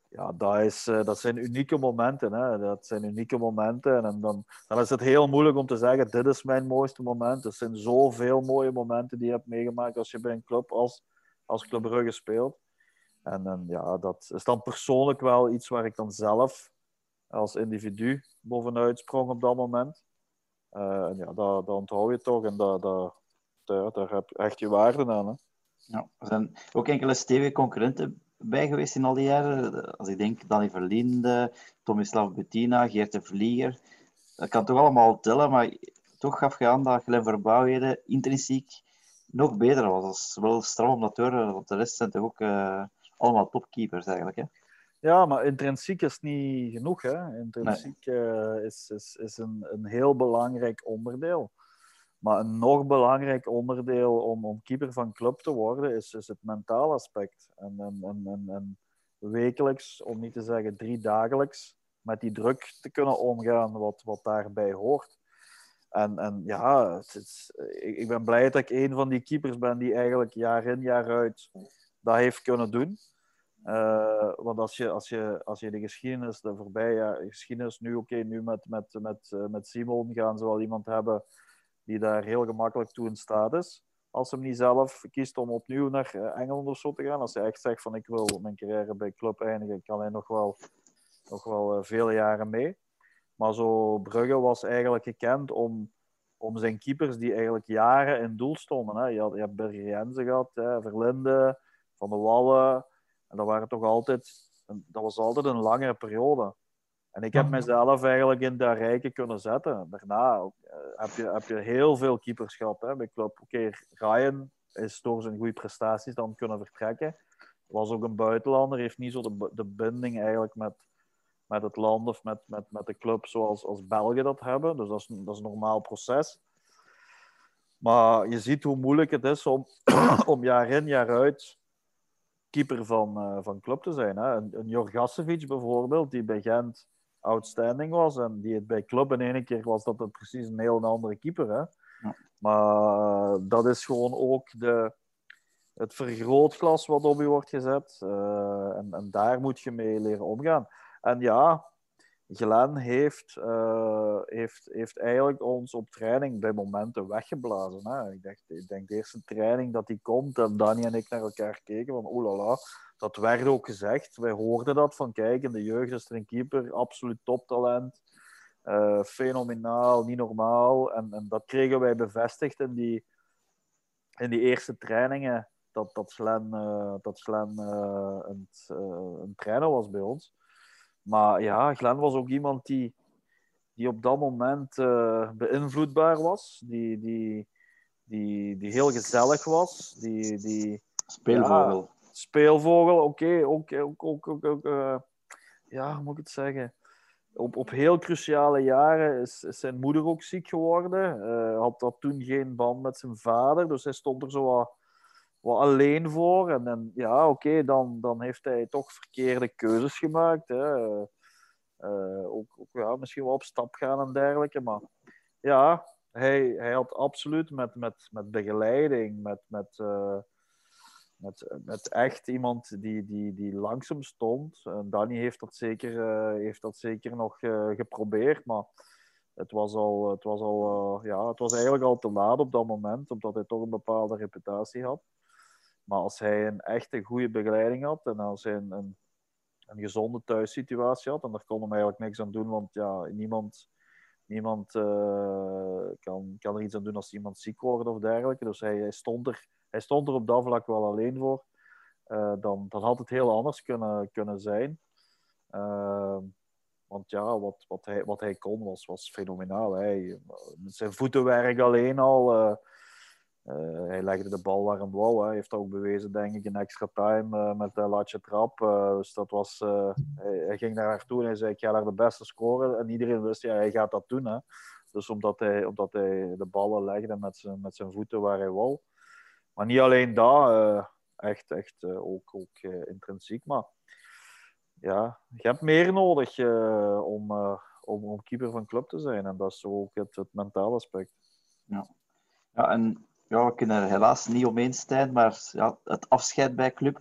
Ja, dat, is, dat zijn unieke momenten. Hè. Dat zijn unieke momenten. En dan, dan is het heel moeilijk om te zeggen, dit is mijn mooiste moment. Er zijn zoveel mooie momenten die je hebt meegemaakt als je bij een club als, als Club Brugge speelt. En, en ja, dat is dan persoonlijk wel iets waar ik dan zelf als individu bovenuit sprong op dat moment. En ja, dat, dat onthoud je toch en dat, dat, daar, heb echt je waarde aan. Hè. Ja, er zijn ook enkele stevige concurrenten bij geweest in al die jaren. Als ik denk Danny Verlinde, Tomislav Bettina, Geert de Vlieger. Dat kan toch allemaal tellen, maar toch gaf je aan dat Glenn Verbouwheden intrinsiek nog beter was. Dat is wel stram om dat te horen, want de rest zijn toch ook... Uh, allemaal topkeepers eigenlijk. Hè? Ja, maar intrinsiek is niet genoeg. Hè? Intrinsiek nee. uh, is, is, is een, een heel belangrijk onderdeel. Maar een nog belangrijk onderdeel om, om keeper van club te worden, is, is het mentaal aspect. En, en, en, en, wekelijks, om niet te zeggen drie dagelijks, met die druk te kunnen omgaan wat, wat daarbij hoort. En, en ja, het is, ik, ik ben blij dat ik een van die keepers ben die eigenlijk jaar in, jaar uit dat heeft kunnen doen. Uh, want als je, als, je, als je de geschiedenis, de voorbije geschiedenis, nu oké, nu met, met, met, met Simon gaan ze wel iemand hebben die daar heel gemakkelijk toe in staat is. Als hem niet zelf kiest om opnieuw naar Engeland of zo te gaan. Als hij echt zegt van ik wil mijn carrière bij club eindigen, kan hij nog wel, nog wel vele jaren mee. Maar zo Brugge was eigenlijk gekend om, om zijn keepers die eigenlijk jaren in doel stonden. Hè. Je, had, je hebt Berger gehad, hè, Van de Wallen. En dat, waren toch altijd, dat was altijd een langere periode. En ik heb mezelf eigenlijk in dat rijke kunnen zetten. Daarna eh, heb je, heb je heel veel keepers gehad hè, bij club. Oké, Ryan is door zijn goede prestaties dan kunnen vertrekken. Was ook een buitenlander, heeft niet zo de, de binding eigenlijk met, met het land of met, met, met de club zoals als Belgen dat hebben. Dus dat is, dat is een normaal proces. Maar je ziet hoe moeilijk het is om, om jaar in, jaar uit keeper van, uh, van club te zijn. Hè. Een, een Jorgasevic bijvoorbeeld, die bij Gent outstanding was en die het bij club in één keer was dat het precies een heel andere keeper. Hè. Ja. Maar dat is gewoon ook de, het vergrootglas wat op je wordt gezet. Uh, en, en daar moet je mee leren omgaan. En ja, Glen heeft, uh, heeft, heeft eigenlijk ons op training bij momenten weggeblazen. Hè. Ik, dacht, ik denk de eerste training dat die komt en Danny en ik naar elkaar keken van la dat werd ook gezegd. Wij hoorden dat van kijk, in de jeugd is er een keeper, absoluut toptalent. Uh, fenomenaal, niet normaal. En, en dat kregen wij bevestigd in die, in die eerste trainingen dat, dat Slen, uh, dat een trainer was bij ons. Maar ja, Glenn was ook iemand die, die op dat moment uh, beïnvloedbaar was. Die, die, die, die heel gezellig was. Die, die, speelvogel. Ja, speelvogel, oké. Okay, ook, ook, ook, ook uh, ja, hoe moet ik het zeggen? Op, op heel cruciale jaren is, is zijn moeder ook ziek geworden. Uh, had dat toen geen band met zijn vader. Dus hij stond er zo wat wat alleen voor. En, en ja, oké, dan, dan heeft hij toch verkeerde keuzes gemaakt. Hè. Uh, ook, ook ja, misschien wel op stap gaan en dergelijke. Maar ja, hij, hij had absoluut met, met, met begeleiding, met, met, uh, met, met echt iemand die, die, die langzaam stond. En Danny heeft dat zeker, uh, heeft dat zeker nog geprobeerd, maar het was, al, het, was al, ja, het was eigenlijk al te laat op dat moment, omdat hij toch een bepaalde reputatie had. Maar als hij een echte goede begeleiding had en als hij een, een, een gezonde thuissituatie had, en daar kon hem eigenlijk niks aan doen, want ja, niemand, niemand uh, kan, kan er iets aan doen als iemand ziek wordt of dergelijke. Dus hij, hij, stond, er, hij stond er op dat vlak wel alleen voor. Uh, dan, dan had het heel anders kunnen, kunnen zijn. Uh, want ja, wat, wat, hij, wat hij kon was, was fenomenaal. Hij, zijn voetenwerk alleen al uh, hij legde de bal waar hem wou. Hij heeft ook bewezen, denk ik, in extra time uh, met de latje trap. Uh, dus dat was, hij, hij, ging daar naartoe en hij zei: Ik ga daar de beste scoren. En iedereen wist, ja, hij gaat dat doen. Hè. Dus omdat hij, omdat hij de ballen legde met zijn, met zijn voeten waar hij wou. Maar niet alleen dat, echt, echt ook, ook intrinsiek. Maar ja, je hebt meer nodig om, om, om keeper van club te zijn. En dat is ook het, het mentale aspect. Ja. Ja, en ja, we kunnen er helaas niet omheen zijn, maar ja, het afscheid bij club,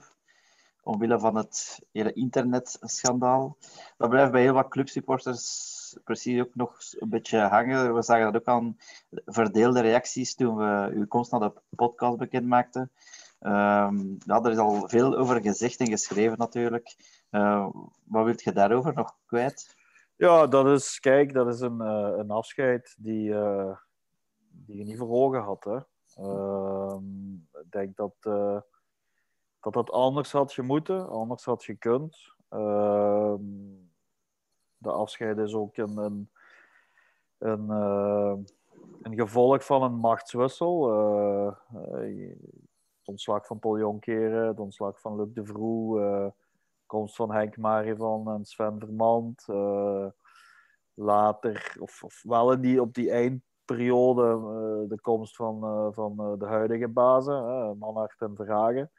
omwille van het hele internetschandaal, dat blijft bij heel wat clubsupporters precies ook nog een beetje hangen. We zagen dat ook aan verdeelde reacties toen we uw komst naar de podcast bekend maakten. Um, ja, er is al veel over gezegd en geschreven natuurlijk. Uh, wat wilt je daarover nog kwijt? Ja, dat is, kijk, dat is een, uh, een afscheid die, uh, die je niet voor ogen had. Hè? Ehm, ik denk dat, uh, dat dat anders had gemoeten, anders had gekund. Ehm, de afscheid is ook een, een, een, uh, een gevolg van een machtswissel. Uh, het ontslag van Paul Jonkeren, het ontslag van Luc de Vroe, komst van Henk Marivan en Sven Vermand. later, of, of wel in die, op die eind periode uh, de komst van, uh, van uh, de huidige bazen, Manhart en Verhagen.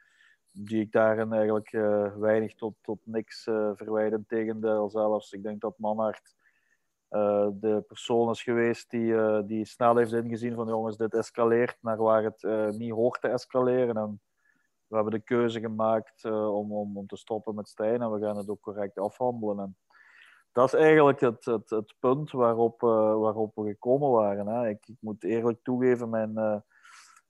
Die ik daarin eigenlijk weinig tot, tot niks verwijden. Tegendeel zelfs. Ik denk dat Manhart de persoon is geweest die, die snel heeft ingezien van jongens, dit escaleert naar waar het niet hoort te escaleren. En we hebben de keuze gemaakt om, om, om te stoppen met Stijn en we gaan het ook correct afhandelen. En dat is eigenlijk het, het, het punt waarop, waarop we gekomen waren. Hè. Ik, ik, moet eerlijk toegeven, mijn,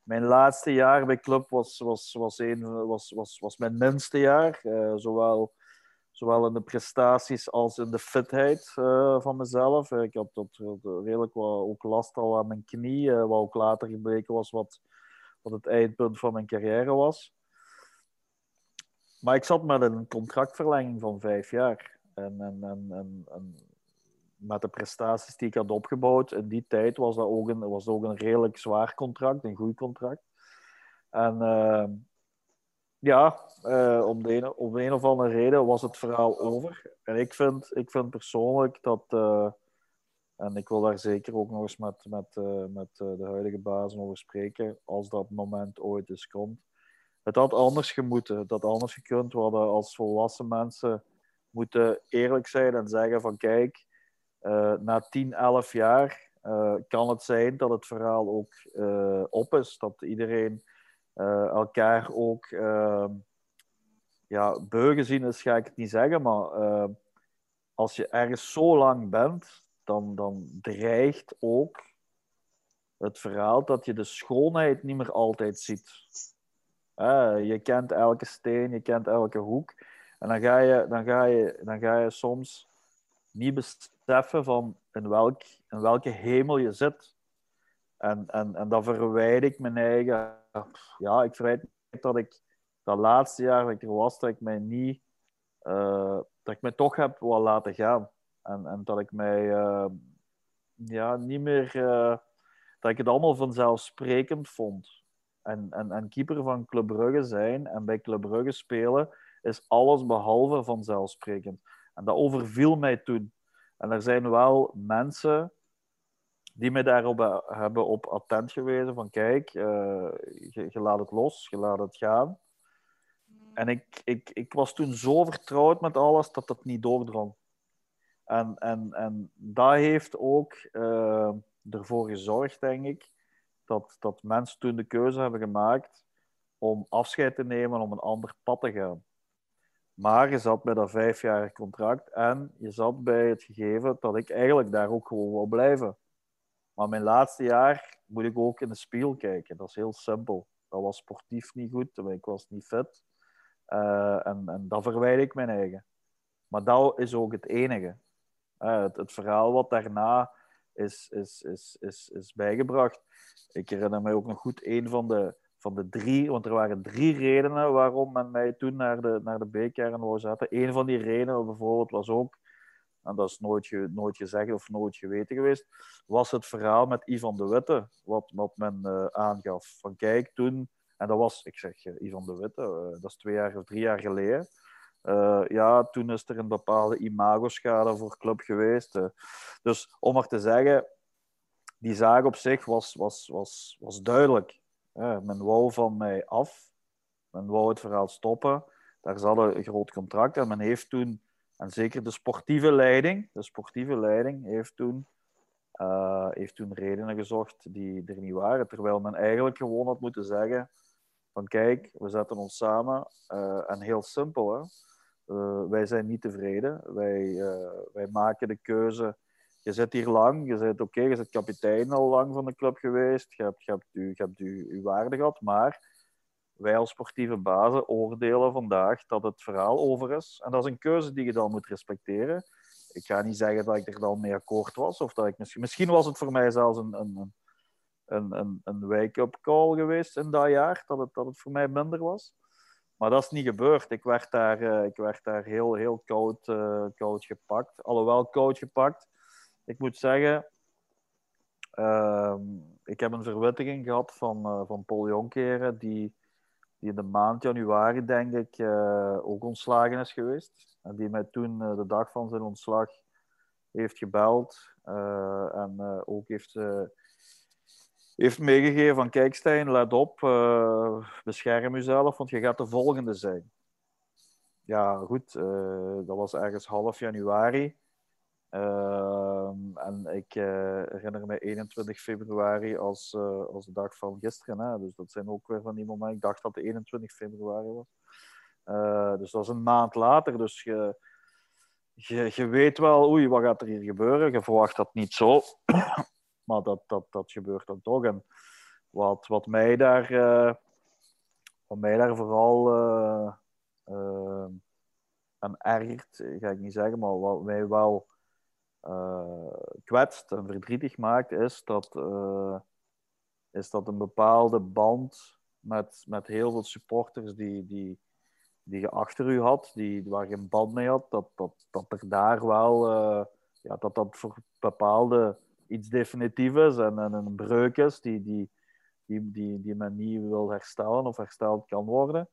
mijn laatste jaar bij club was, was, was, was, was, was mijn minste jaar. zowel Zowel in de prestaties als in de fitheid van mezelf. Ik had dat redelijk ook last al aan mijn knie, wat ook later gebleken was wat, wat het eindpunt van mijn carrière was. Maar ik zat met een contractverlenging van vijf jaar. En, en, en, en, met de prestaties die ik had opgebouwd in die tijd was dat ook een, was ook een redelijk zwaar contract, een goed contract. En uh, ja, uh, om, de om een of andere reden was het verhaal over. En ik vind, ik vind persoonlijk dat, uh, en ik wil daar zeker ook nog eens met, met, met de huidige bazen over spreken, als dat moment ooit eens komt. Het had anders gemoeten, het had anders gekund. We hadden als volwassen mensen moeten eerlijk zijn en zeggen van kijk, na 10, 11 jaar kan het zijn dat het verhaal ook op is. Dat iedereen elkaar ook uh, ja, beu is, ga ik het niet zeggen, maar als je ergens zo lang bent, dan, dan dreigt ook het verhaal dat je de schoonheid niet meer altijd ziet. je kent elke steen, je kent elke hoek. En dan ga je, dan ga je, dan ga je soms niet beseffen van in, welk, in welke hemel je zit. En, en, en dan verwijder ik mijn eigen ja, ik verwijt dat ik dat laatste jaar dat ik er was, dat ik mij niet, uh, dat ik mij toch heb wel laten gaan. En, en dat ik mij uh, ja, niet meer, uh, dat ik het allemaal vanzelfsprekend vond. En, en, en keeper van Club Brugge zijn en bij Club Brugge spelen is alles behalve vanzelfsprekend. En dat overviel mij toen. En er zijn wel mensen die me daarop hebben op attent gewezen van kijk, uh, je, je, laat het los, je laat het gaan. En ik, ik, ik was toen zo vertrouwd met alles dat dat niet doordrong. En, en, en dat heeft ook uh, ervoor gezorgd, denk ik, dat, dat mensen toen de keuze hebben gemaakt om afscheid te nemen, om een ander pad te gaan. Maar je zat bij dat vijfjarig contract en je zat bij het gegeven dat ik eigenlijk daar ook gewoon wil blijven. Maar mijn laatste jaar moet ik ook in de spiegel kijken. Dat is heel simpel. Dat was sportief niet goed, ik was niet fit. Uh, en, en dat verwijder ik mijn eigen. Maar dat is ook het enige. Het, het, verhaal wat daarna is, is, is, is, is bijgebracht. Ik herinner me ook nog goed een van de, van de drie, want er waren drie redenen waarom men mij toen naar de, naar de B-kern wou zetten. Een van die redenen bijvoorbeeld was ook en dat is nooit, nooit gezegd of nooit geweten geweest, was het verhaal met Ivan de Witte, wat, wat men uh, aangaf. Van kijk, toen, en dat was, ik zeg uh, Ivan de Witte, uh, dat is twee jaar of drie jaar geleden. ja, toen is er een bepaalde imagoschade voor club geweest. dus om maar te zeggen, die zaak op zich was, was, was, was duidelijk. Men wou van mij af, men wou het verhaal stoppen. Daar zat een groot contract en men heeft toen en zeker de sportieve leiding, de sportieve leiding heeft toen, uh, heeft toen redenen gezocht die er niet waren. Terwijl men eigenlijk gewoon had moeten zeggen van kijk, we zetten ons samen. Uh, en heel simpel, hè? Uh, wij zijn niet tevreden. Wij, wij maken de keuze. Je zit hier lang, je zit oké, je bent kapitein al lang van de club geweest. Je hebt, je hebt, je hebt je, je waarde gehad, maar wij als sportieve bazen oordelen vandaag dat het verhaal over is. En dat is een keuze die je dan moet respecteren. Ik ga niet zeggen dat ik er dan mee akkoord was. Of dat ik misschien, misschien was het voor mij zelfs een, een, een, een, een wake-up call geweest in dat jaar, dat het, dat het voor mij minder was. Maar dat is niet gebeurd. Ik werd daar, uh, ik werd daar heel, heel koud, uh, koud gepakt. Alhoewel koud gepakt. Ik moet zeggen, uh, ik heb een verwittiging gehad van, uh, van Paul Jonkeren, die die in de maand januari, denk ik, uh, ook ontslagen is geweest. En die mij toen uh, de dag van zijn ontslag heeft gebeld en ook heeft, heeft meegegeven van kijk Stijn, let op, bescherm jezelf, want je gaat de volgende zijn. Ja, goed, dat was ergens half januari. Ehm, en ik uh, herinner me 21 februari als, uh, als de dag van gisteren. Hè? Dus dat zijn ook weer van die momenten. Ik dacht dat het 21 februari was. Uh, dus dat is een maand later. Dus je, je, je weet wel, oei, wat gaat er hier gebeuren? Je verwacht dat niet zo. maar dat, dat, dat gebeurt dan toch. En wat, wat, mij, daar, wat mij daar vooral aan ergert, ga ik niet zeggen, maar wat mij wel kwetst en verdrietig maakt, is dat, uh, is dat een bepaalde band met, met heel veel supporters die, die, die je achter u had, die, waar je een band mee had, dat, dat, dat er daar wel, uh, ja, dat dat voor bepaalde iets definitief is en, en een breuk is die, die, die, die, die men niet wil herstellen of hersteld kan worden.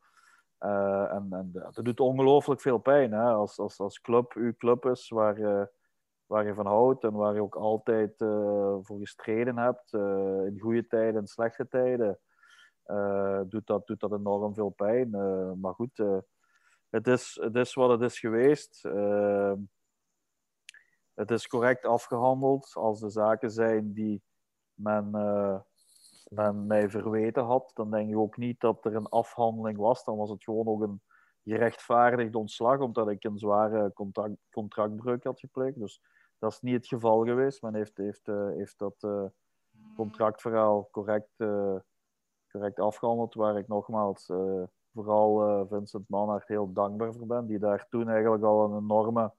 en, en dat doet ongelooflijk veel pijn hè? Als, als, als club uw club is waar waar je van houdt en waar je ook altijd uh, voor gestreden hebt, uh, in goede tijden en slechte tijden, uh, doet, dat, doet dat enorm veel pijn. maar goed, het, is, het is wat het is geweest. het is correct afgehandeld als de zaken zijn die men, men mij verweten had. Dan denk ik ook niet dat er een afhandeling was. Dan was het gewoon ook een gerechtvaardigd ontslag, omdat ik een zware contract, contractbreuk had gepleegd. Dus dat is niet het geval geweest. Men heeft, heeft, uh, heeft dat uh, contractverhaal correct, uh, correct afgehandeld, waar ik nogmaals vooral Vincent Manhart heel dankbaar voor ben, die daar toen eigenlijk al een enorme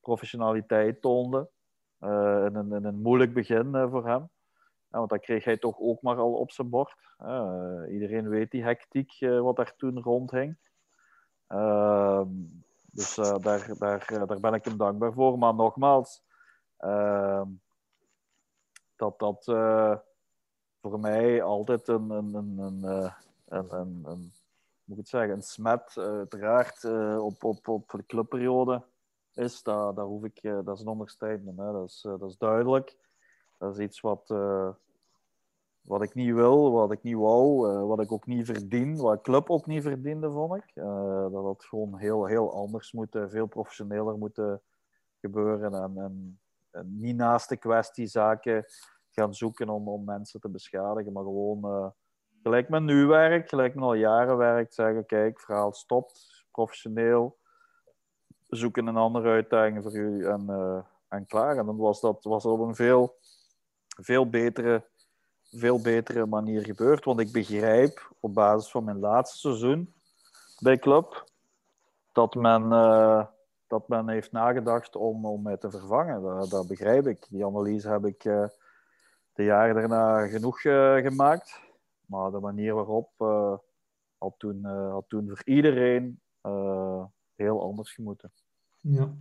professionaliteit toonde. in, een, in een moeilijk begin voor hem. Want dat kreeg hij toch ook maar al op zijn bord. iedereen weet die hectiek wat daar toen rondhing. Dus uh, daar, daar, eh, daar ben ik hem dankbaar voor. Maar nogmaals, uh, dat dat uh, voor mij altijd een, een, een, een, een, een, moet ik zeggen, een smet, uiteraard, op, op, op de clubperiode is. Dat, dat, hoef ik, dat is een. Dat, is, dat is duidelijk. Dat is iets wat wat ik niet wil, wat ik niet wou, uh, wat ik ook niet verdien, wat de club ook niet verdiende, vond ik. Uh, dat het gewoon heel, heel anders moet, veel professioneler moet gebeuren en, en, niet naast de kwestie zaken gaan zoeken om, om mensen te beschadigen, maar gewoon uh, gelijk men nu werkt, gelijk men al jaren werkt, zeggen kijk, verhaal stopt, professioneel, zoeken een andere uitdaging voor u en, en klaar. En dan was dat was op een veel, veel betere veel betere manier gebeurd. Want ik begrijp op basis van mijn laatste seizoen bij club dat men, uh, dat men heeft nagedacht om, om mij te vervangen. Dat, dat begrijp ik. Die analyse heb ik uh, de jaren daarna genoeg uh, gemaakt. Maar de manier waarop had, toen, had toen voor iedereen heel anders gemoeten. Ja.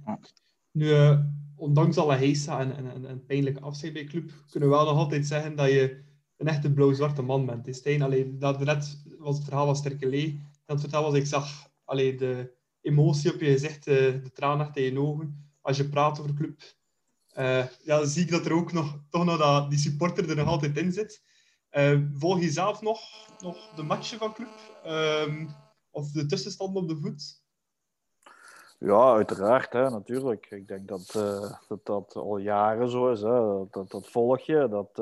Nu, ondanks alle heisa en, en, en pijnlijke afscheid bij club, kunnen we wel nog altijd zeggen dat je een echte blauw-zwarte man bent. Stijn, alleen dat net was het verhaal van Sterkelee. En het verhaal was, ik zag alleen de emotie op je gezicht, de, de tranen in je ogen. Als je praat over club, uh, ja, zie ik dat er ook nog, toch nog dat, die supporter er nog altijd in zit. Uh, volg je zelf nog, nog de matchen van club? Uh, of de tussenstand op de voet? Ja, uiteraard, hè, natuurlijk. Ik denk dat, dat dat al jaren zo is. Hè. Dat, dat volg je. Dat,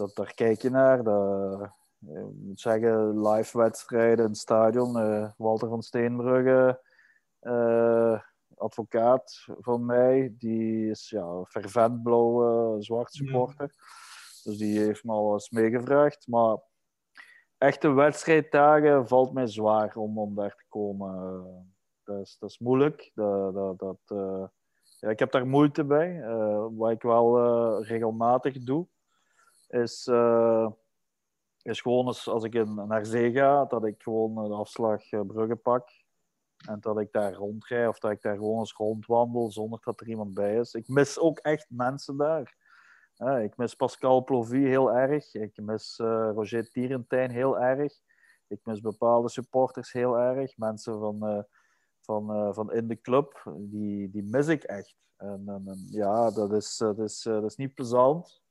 dat, daar kijk je naar. Eh, ik moet zeggen, live wedstrijden in het stadion. Uh, Walter van Steenbrugge, uh, advocaat van mij, die is ja, fervent blauw zwart supporter. Dus die heeft me al eens meegevraagd. Maar echte wedstrijddagen valt mij zwaar om, om daar te komen. dat, is, dat is moeilijk. Dat, dat, dat ja, ik heb daar moeite bij. wat ik wel regelmatig doe is, uh, is gewoon als, als ik in, naar zee ga, dat ik gewoon de afslag uh, Brugge pak. En dat ik daar rondrij of dat ik daar gewoon eens rondwandel zonder dat er iemand bij is. Ik mis ook echt mensen daar. Ik mis Pascal Plovy heel erg. Ik mis uh, Roger Tierentijn heel erg. Ik mis bepaalde supporters heel erg. Mensen van, van, van in de club, die, die mis ik echt. En, en, en ja, dat is, dat, is, dat is niet plezant.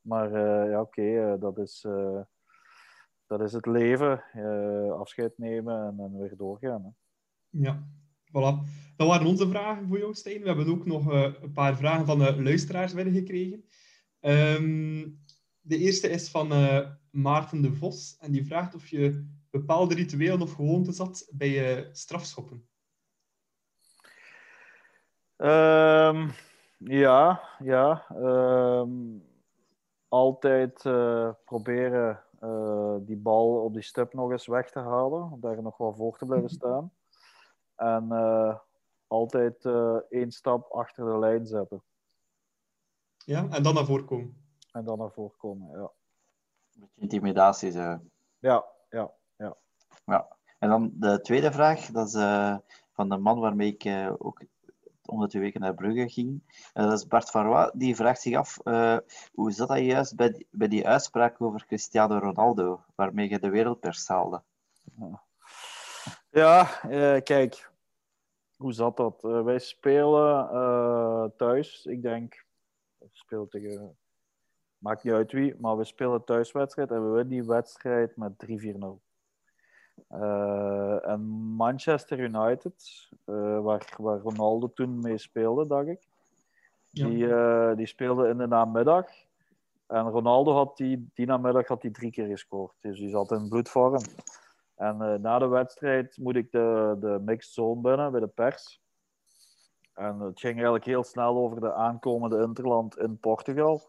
Maar uh, ja, oké, okay, uh, dat, is, uh, dat is het leven. afscheid nemen en, en weer doorgaan. Hè. Ja. Voilà. Dat waren onze vragen voor jou, Stijn. We hebben ook nog uh, een paar vragen van de luisteraars binnengekregen. Um, de eerste is van uh, Maarten de Vos. En die vraagt of je bepaalde rituelen of gewoontes had bij je strafschoppen. Um, ja, ja. Um, altijd uh, proberen uh, die bal op die stip nog eens weg te halen. Om daar nog wel voor te blijven staan. En uh, altijd één stap achter de lijn zetten. Ja, en dan naar voren komen. En dan naar voren komen, ja. Een beetje intimidatie. Ja, ja, ja. ja. En dan de tweede vraag, dat is van de man waarmee ik ook om de weken naar Brugge ging. Dat is Bart van Roy, die vraagt zich af uh, hoe zat dat juist bij die, bij die uitspraak over Cristiano Ronaldo, waarmee je de wereldpers zaalde? Ja, uh, kijk, hoe zat dat? wij spelen thuis, ik denk, spelen tegen, maakt niet uit wie, maar we spelen thuiswedstrijd en we winnen die wedstrijd met 3-4-0. Uh, en Manchester United, uh, waar, waar Ronaldo toen mee speelde, dacht ik. Die, uh, die speelde in de namiddag. En Ronaldo had die, die namiddag had die drie keer gescoord. Dus die zat in bloedvorm. En na de wedstrijd moet ik de, de mixed zone binnen bij de pers. En het ging eigenlijk heel snel over de aankomende Interland in Portugal.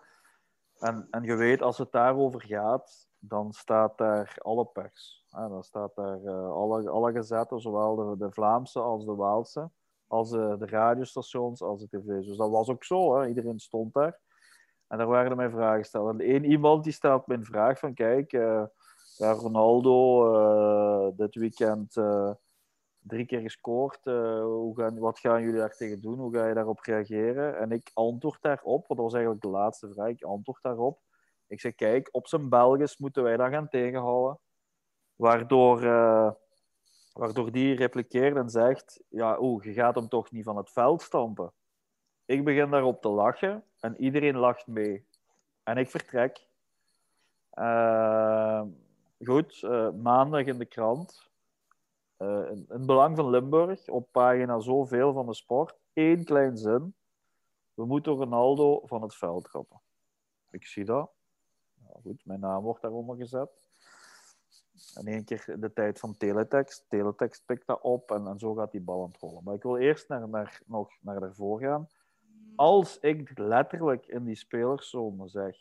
En, en je weet, als het daarover gaat, dan staat daar alle pers. Dan staat daar uh, alle, alle gazetten, zowel de, de, Vlaamse als de Waalse, als de, de radiostations, als de tv's. Dus dat was ook zo, hè. iedereen stond daar. En daar werden mij vragen gesteld. En één iemand die stelt me een vraag van, kijk, ja, Ronaldo dit weekend drie keer gescoord. hoe gaan, wat gaan jullie daar tegen doen? Hoe ga je daarop reageren? En ik antwoord daarop, want dat was eigenlijk de laatste vraag, ik antwoord daarop ik zeg, kijk, op zijn Belgisch moeten wij dat gaan tegenhouden. Waardoor, uh, waardoor die replikeert en zegt, ja, oeh, je gaat hem toch niet van het veld stampen. Ik begin daarop te lachen en iedereen lacht mee. En ik vertrek. Uh, goed, uh, maandag in de krant. in, in belang van Limburg, op pagina zoveel van de sport. Eén klein zin. We moeten Ronaldo van het veld trappen. Ik zie dat goed, mijn naam wordt daaronder gezet. En één keer de tijd van teletext. Teletext pikt dat op en, zo gaat die bal rollen. Maar ik wil eerst naar, naar, nog naar daarvoor gaan. Als ik letterlijk in die spelerszone zeg: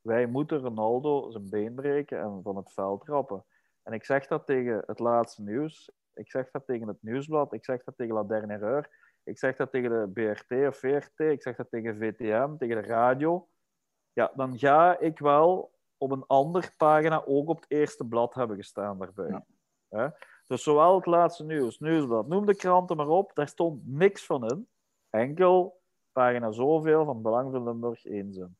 wij moeten Ronaldo zijn been breken en van het veld trappen. En ik zeg dat tegen het laatste nieuws. Ik zeg dat tegen het nieuwsblad. Ik zeg dat tegen La Dernière Ik zeg dat tegen de BRT of VRT. Ik zeg dat tegen VTM, tegen de radio ja, dan ga ik wel op een andere pagina ook op het eerste blad hebben gestaan daarbij. Ja. Dus zowel het laatste nieuws, nieuwsblad, noem de kranten maar op, daar stond niks van in. Enkel pagina zoveel van Belang van Limburg één zin.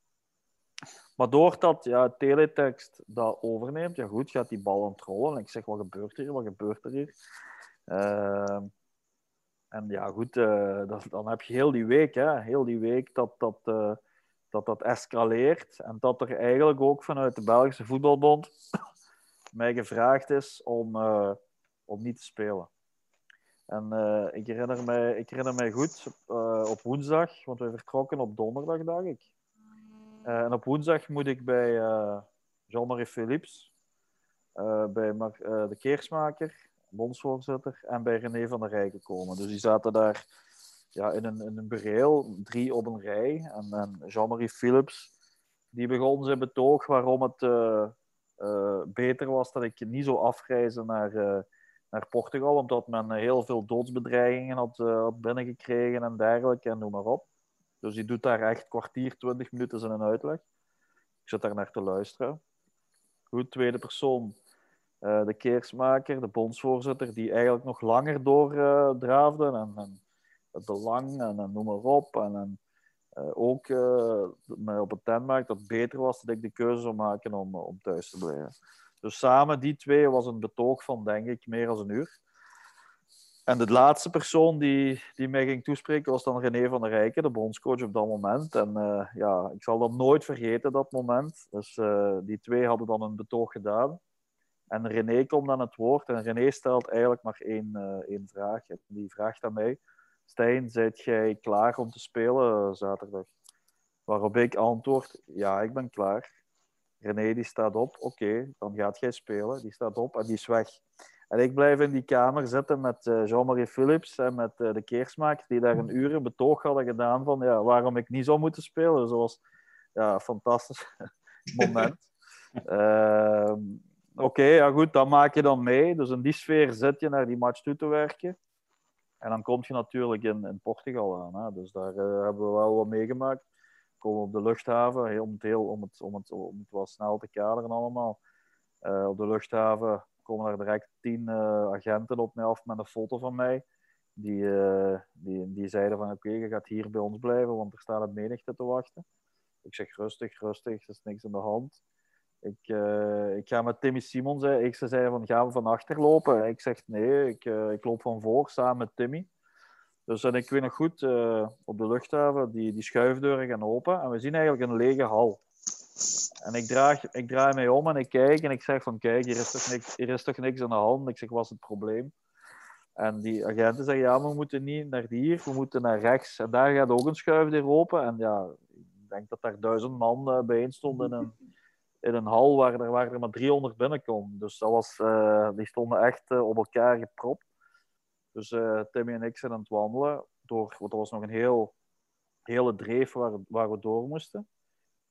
Maar doordat ja, teletext dat overneemt, ja goed, gaat die bal aan het rollen. En ik zeg, wat gebeurt hier? Wat gebeurt er hier? Uh, en ja, goed, uh, dat, dan heb je heel die week, hè, heel die week dat, dat, uh, dat dat escaleert en dat er eigenlijk ook vanuit de Belgische voetbalbond mij gevraagd is om, uh, om niet te spelen. En uh, ik, herinner mij, ik herinner mij goed uh, op woensdag, want we vertrokken op donderdag, dacht ik. en op woensdag moet ik bij Jean-Marie Philips, bij de Keersmaker, bondsvoorzitter, en bij René van der Rijken komen. Dus die zaten daar ja, in, een, in een bureel, drie op een rij. En, en Jean-Marie Philips, die begon zijn betoog waarom het uh, uh, beter was dat ik niet zo afreizen naar, uh, naar Portugal, omdat men heel veel doodsbedreigingen had, binnengekregen en dergelijke, en noem maar op. Dus die doet daar echt kwartier, twintig minuten zijn een uitleg. Ik zit daar naar te luisteren. Goed, tweede persoon, de keersmaker, de bondsvoorzitter, die eigenlijk nog langer doordraafde en, en het belang en, en noem maar op. En, en uh, ook uh, op het tentmarkt dat het beter was dat ik de keuze zou maken om, om thuis te blijven. Dus samen die twee was een betoog van, denk ik, meer dan een uur. En de laatste persoon die, die mij ging toespreken was dan René van der Rijken, de bondscoach op dat moment. En uh, ja, ik zal dat nooit vergeten, dat moment. Dus die twee hadden dan een betoog gedaan. En René komt aan het woord en René stelt eigenlijk maar één, één vraag. En die vraagt aan mij, Stijn, zijt jij klaar om te spelen zaterdag? Waarop ik antwoord, ja, ik ben klaar. René die staat op, oké, dan gaat jij spelen. Die staat op en die is weg. En ik blijf in die kamer zitten met uh, Jean-Marie Philips en met uh, de keersmaker, die daar een uur betoog hadden gedaan van ja, waarom ik niet zou moeten spelen. Zoals, ja, fantastisch moment. uh, Oké, ja goed, dat maak je dan mee. Dus in die sfeer zit je naar die match toe te werken. En dan kom je natuurlijk in, in Portugal aan. Hè. Dus daar hebben we wel wat meegemaakt komen op de luchthaven, heel, om, het om, het, om, het, om het wel snel te kaderen allemaal. Uh, op de luchthaven komen er direct tien uh, agenten op mij af met een foto van mij. Die, die, die zeiden van oké, je gaat hier bij ons blijven, want er staat een menigte te wachten. Ik zeg rustig, rustig, er is niks aan de hand. Ik, ik ga met Timmy Simons, ik ze zei van gaan we van achter lopen. Ik zeg nee, ik, ik loop van voor samen met Timmy. Dus en ik weet nog goed, uh, op de luchthaven, die, die schuifdeuren gaan open en we zien eigenlijk een lege hal. En ik, draag, ik draai mij om en ik kijk en ik zeg van kijk, hier is toch niks, hier is toch niks aan de hand. Ik zeg, wat is het probleem? En die agenten zeggen, ja, we moeten niet naar hier, we moeten naar rechts. En daar gaat ook een schuifdeur open. En ja, ik denk dat daar duizend man bijeen stonden een, in een hal waar er, waar er maar 300 binnenkomen. Dus dat was, uh, die stonden echt op elkaar gepropt. Dus uh, Timmy en ik zijn aan het wandelen. Door, want er was nog een heel, hele dreef waar, waar we door moesten.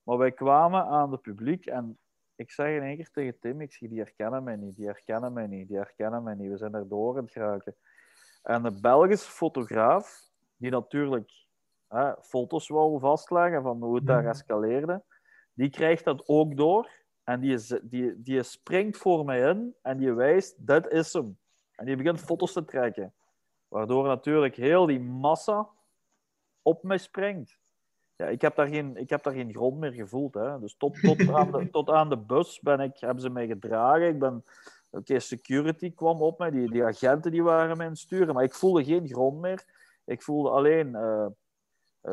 Maar wij kwamen aan het publiek en ik zeg in één keer tegen Tim, ik zie, die herkennen mij niet, die herkennen mij niet, die herkennen mij niet. We zijn er door aan het geraken. En de Belgische fotograaf, die natuurlijk hè, foto's wou vastleggen van hoe het daar escaleerde, die krijgt dat ook door. En die, is, die, die springt voor mij in en die wijst, dat is hem. En die begint foto's te trekken. Waardoor natuurlijk heel die massa op mij springt. Ja, ik, heb daar geen, ik heb daar geen grond meer gevoeld. Hè. Dus tot, tot, aan de, tot aan de bus ben ik, hebben ze mij gedragen. Ik ben, Oké, security kwam op mij. Die, die agenten die waren mij aan het sturen. Maar ik voelde geen grond meer. Ik voelde alleen uh,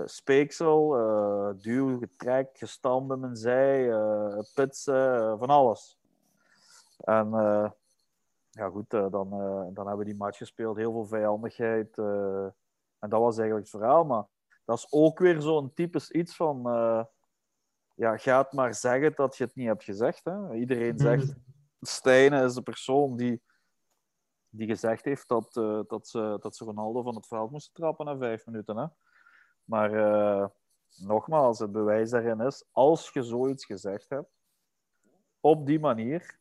speeksel, uh, duw, getrek, gestamp bij mijn zij, pitsen, van alles. En ja, goed, dan, dan hebben we die match gespeeld. Heel veel vijandigheid. En dat was eigenlijk het verhaal. Maar dat is ook weer zo'n typisch iets van... ja, ga het maar zeggen dat je het niet hebt gezegd. Hè? Iedereen Mhm. zegt... Stijn is de persoon die, die gezegd heeft dat, dat, ze, dat ze Ronaldo van het veld moesten trappen na vijf minuten. Hè? Maar nogmaals, het bewijs daarin is... Als je zoiets gezegd hebt, op die manier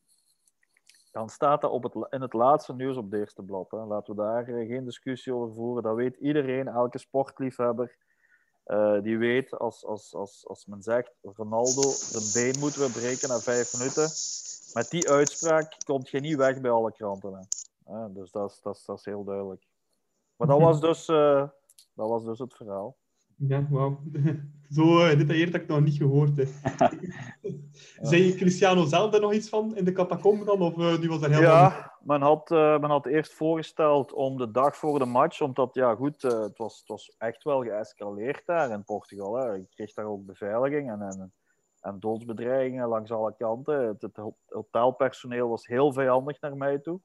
dan staat dat op het, in het laatste nieuws op het eerste blad. Hè. Laten we daar uh, geen discussie over voeren. Dat weet iedereen, elke sportliefhebber. Uh, die weet, als, als, als, als men zegt, Ronaldo, zijn been moeten we breken na vijf minuten. Met die uitspraak komt je niet weg bij alle kranten. Hè. Uh, dus dat is, dat, is, dat is heel duidelijk. Maar dat was dus, eh, dat was dus het verhaal. Ja, wauw. Zo gedetailleerd heb ik nog niet gehoord. Hè. Zei Cristiano zelf er nog iets van in de catacombe dan? Of uh, die was er helemaal Ja, men had, uh, men had eerst voorgesteld om de dag voor de match, omdat ja goed, uh, het, was, het was echt wel geëscaleerd daar in Portugal. Hè. Ik kreeg daar ook beveiliging en, en, en doodsbedreigingen langs alle kanten. Het, het hotelpersoneel was heel vijandig naar mij toe.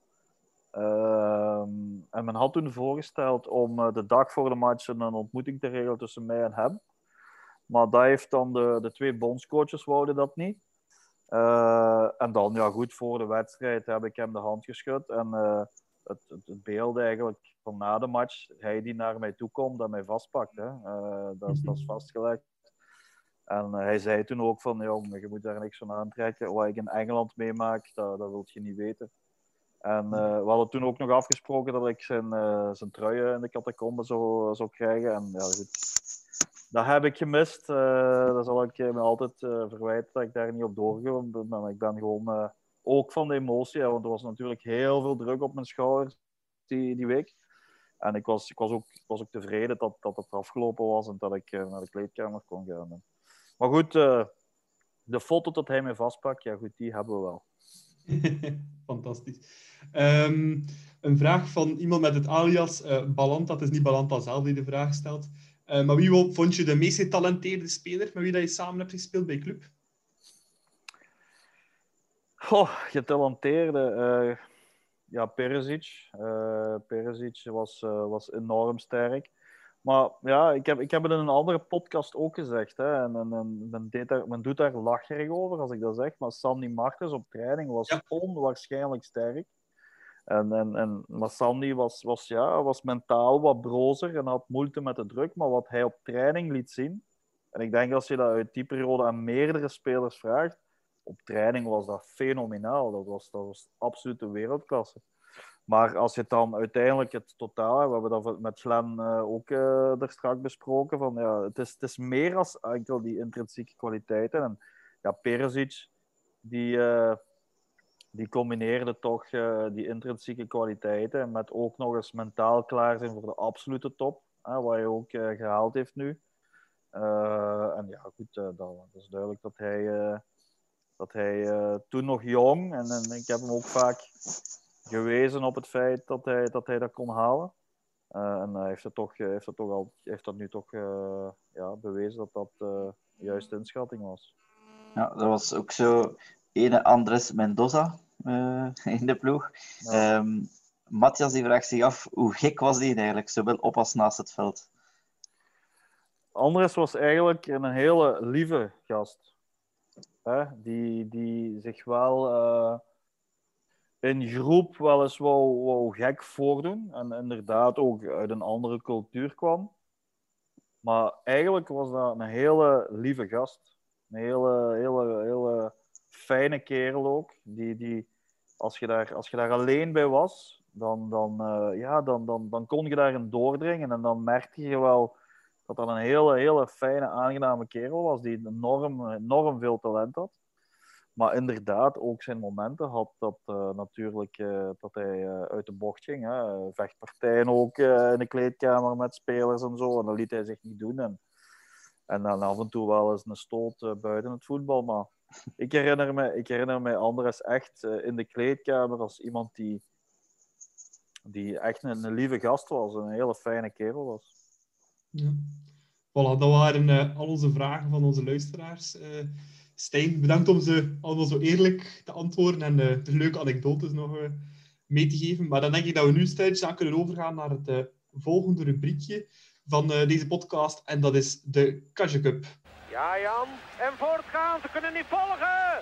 Uh, en men had toen voorgesteld om uh, de dag voor de match een ontmoeting te regelen tussen mij en hem. Maar dat heeft dan de, de twee bondscoaches wouden dat niet. Uh, en dan, ja goed, voor de wedstrijd heb ik hem de hand geschud. En het, het, het, beeld eigenlijk van na de match, hij die naar mij toe komt en mij vastpakt. Hè. dat, is, dat is vastgelegd. En hij zei toen ook van, joh, je moet daar niks van aantrekken. Wat ik in Engeland meemaak, dat, dat wil je niet weten. En uh, we hadden toen ook nog afgesproken dat ik zijn, uh, zijn trui in de catacombe zou, zou krijgen. En ja, goed. Dat heb ik gemist. Uh, dat zal ik me altijd verwijten dat ik daar niet op doorgegaan ben. Maar ik ben gewoon ook van de emotie, hè, want er was natuurlijk heel veel druk op mijn schouders die, die week. En ik was, ik, was ook, ik was ook tevreden dat, dat het afgelopen was en dat ik naar de kleedkamer kon gaan. Maar goed, de foto dat hij me vastpakt, ja goed, die hebben we wel. Fantastisch. Um, een vraag van iemand met het alias uh. Het is niet Balanta zelf die de vraag stelt. Uh, maar wie vond je de meest getalenteerde speler met wie dat je samen hebt gespeeld bij club? Oh, getalenteerde. Uh, ja, Perisic. Perisic was, was enorm sterk. Maar ja, ik heb, ik heb het in een andere podcast ook gezegd. Hè, en, en, en men, deed daar, men doet daar lacherig over als ik dat zeg. Maar Sandy Martens op training was ja. onwaarschijnlijk sterk. En, en, en, maar Sandy was, was, ja, was mentaal wat brozer en had moeite met de druk. Maar wat hij op training liet zien. En ik denk als je dat uit die periode aan meerdere spelers vraagt. Op training was dat fenomenaal. Dat was, dat was absolute wereldklasse. Maar als je het dan uiteindelijk het totaal, we hebben dat met Glenn uh, ook uh, straks besproken, van, ja, het, is, het is meer als enkel die intrinsieke kwaliteiten. En ja, Perisic, die, uh, die combineerde toch die intrinsieke kwaliteiten met ook nog eens mentaal klaar zijn voor de absolute top, wat hij ook gehaald heeft nu. en ja, goed, dat, is duidelijk dat hij, dat hij toen nog jong, en, en ik heb hem ook vaak gewezen op het feit dat hij dat, hij dat kon halen. Uh, en hij heeft, het toch, heeft, het toch al, heeft dat nu toch uh, ja, bewezen dat dat uh, de juiste inschatting was. Ja, dat was ook zo ene Andres Mendoza in de ploeg. Ja. Um, Matthias die vraagt zich af, hoe gek was die eigenlijk, zowel op als naast het veld? Andres was eigenlijk een hele lieve gast. Hè? Die, die zich wel in groep wel eens wou, wou gek voordoen. En inderdaad ook uit een andere cultuur kwam. Maar eigenlijk was dat een hele lieve gast. Een hele, hele, hele fijne kerel ook. Die, die, als, je daar, als je daar alleen bij was, dan, dan, uh, ja, dan, dan, dan kon je daarin doordringen. En dan merkte je wel dat dat een hele, hele fijne, aangename kerel was. Die enorm, enorm veel talent had. Maar inderdaad, ook zijn momenten had dat uh, natuurlijk uh, dat hij uh, uit de bocht ging. Hè. Vechtpartijen ook in de kleedkamer met spelers en zo. En dat liet hij zich niet doen. En, en dan af en toe wel eens een stoot buiten het voetbal. Maar ik herinner me, ik herinner me Andres echt in de kleedkamer als iemand die, die echt een, een, lieve gast was. Een hele fijne kerel was. Ja. Voilà, dat waren al onze vragen van onze luisteraars. Stijn, bedankt om ze allemaal zo eerlijk te antwoorden en uh, de leuke anekdotes nog uh, mee te geven. Maar dan denk ik dat we nu steeds kunnen overgaan naar het uh, volgende rubriekje van deze podcast. En dat is de Kasje Cup. Ja, Jan. En voortgaan. Ze kunnen niet volgen.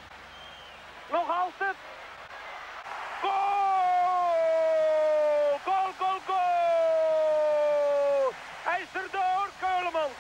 Nog altijd. Goal! Goal, goal, goal! Hij is erdoor, Keulemans.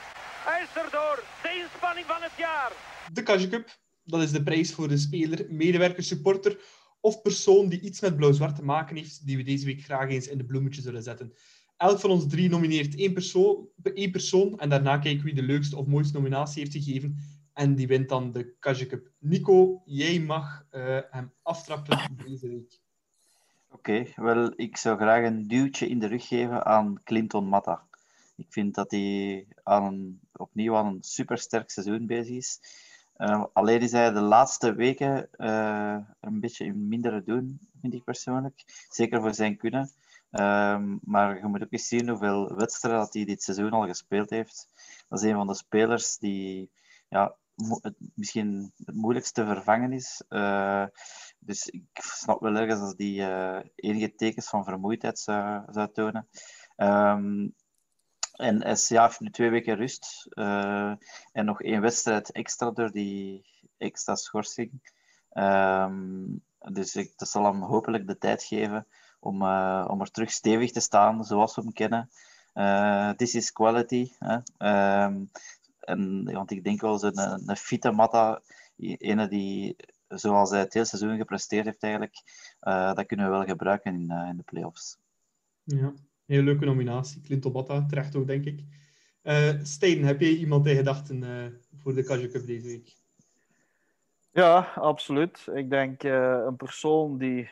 Hij is erdoor. De inspanning van het jaar de Kasje Cup. Dat is de prijs voor de speler, medewerker, supporter of persoon die iets met blauw-zwart te maken heeft, die we deze week graag eens in de bloemetjes zullen zetten. Elk van ons drie nomineert één persoon, één persoon en daarna kijken wie de leukste of mooiste nominatie heeft gegeven. En die wint dan de Kasje Cup. Nico, jij mag uh, hem aftrappen deze week. Oké, wel, ik zou graag een duwtje in de rug geven aan Clinton Matta. Ik vind dat hij aan opnieuw aan een supersterk seizoen bezig is. Uh, alleen is hij de laatste weken uh, een beetje in mindere doen, vind ik persoonlijk. Zeker voor zijn kunnen. Um, maar je moet ook eens zien hoeveel wedstrijden hij dit seizoen al gespeeld heeft. Dat is een van de spelers die ja, het, misschien het moeilijkste vervangen is. Uh, dus ik snap wel ergens als die enige tekens van vermoeidheid zou, zou tonen. Um, en SCA heeft nu twee weken rust. Uh, en nog één wedstrijd extra door die extra schorsing. Um, dus ik, dat zal hem hopelijk de tijd geven om, uh, om er terug stevig te staan, zoals we hem kennen. Uh, this is quality. Hè? Um, en, want ik denk wel, zo'n een, een fitte Matta, die, zoals hij het hele seizoen gepresteerd heeft eigenlijk, dat kunnen we wel gebruiken in, in de playoffs. Ja. Heel leuke nominatie. Clinton Batta, terecht ook, denk ik. Uh, Stijn, heb je iemand in gedachten uh, voor de Casio Cup deze week? Ja, absoluut. Ik denk uh, een persoon die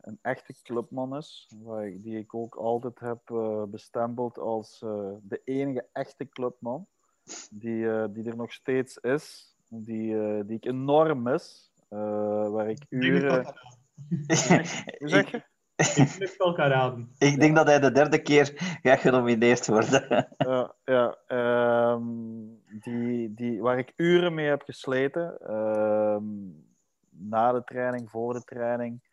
een echte clubman is, die ik ook altijd heb bestempeld als de enige echte clubman, die, die er nog steeds is, die, die ik enorm mis, waar ik uren... Zeg je? Ik elkaar raden. Ik denk dat hij de derde keer gaat genomineerd worden. Ja, ja um, die, die, waar ik uren mee heb gesleten. Um, na de training, voor de training.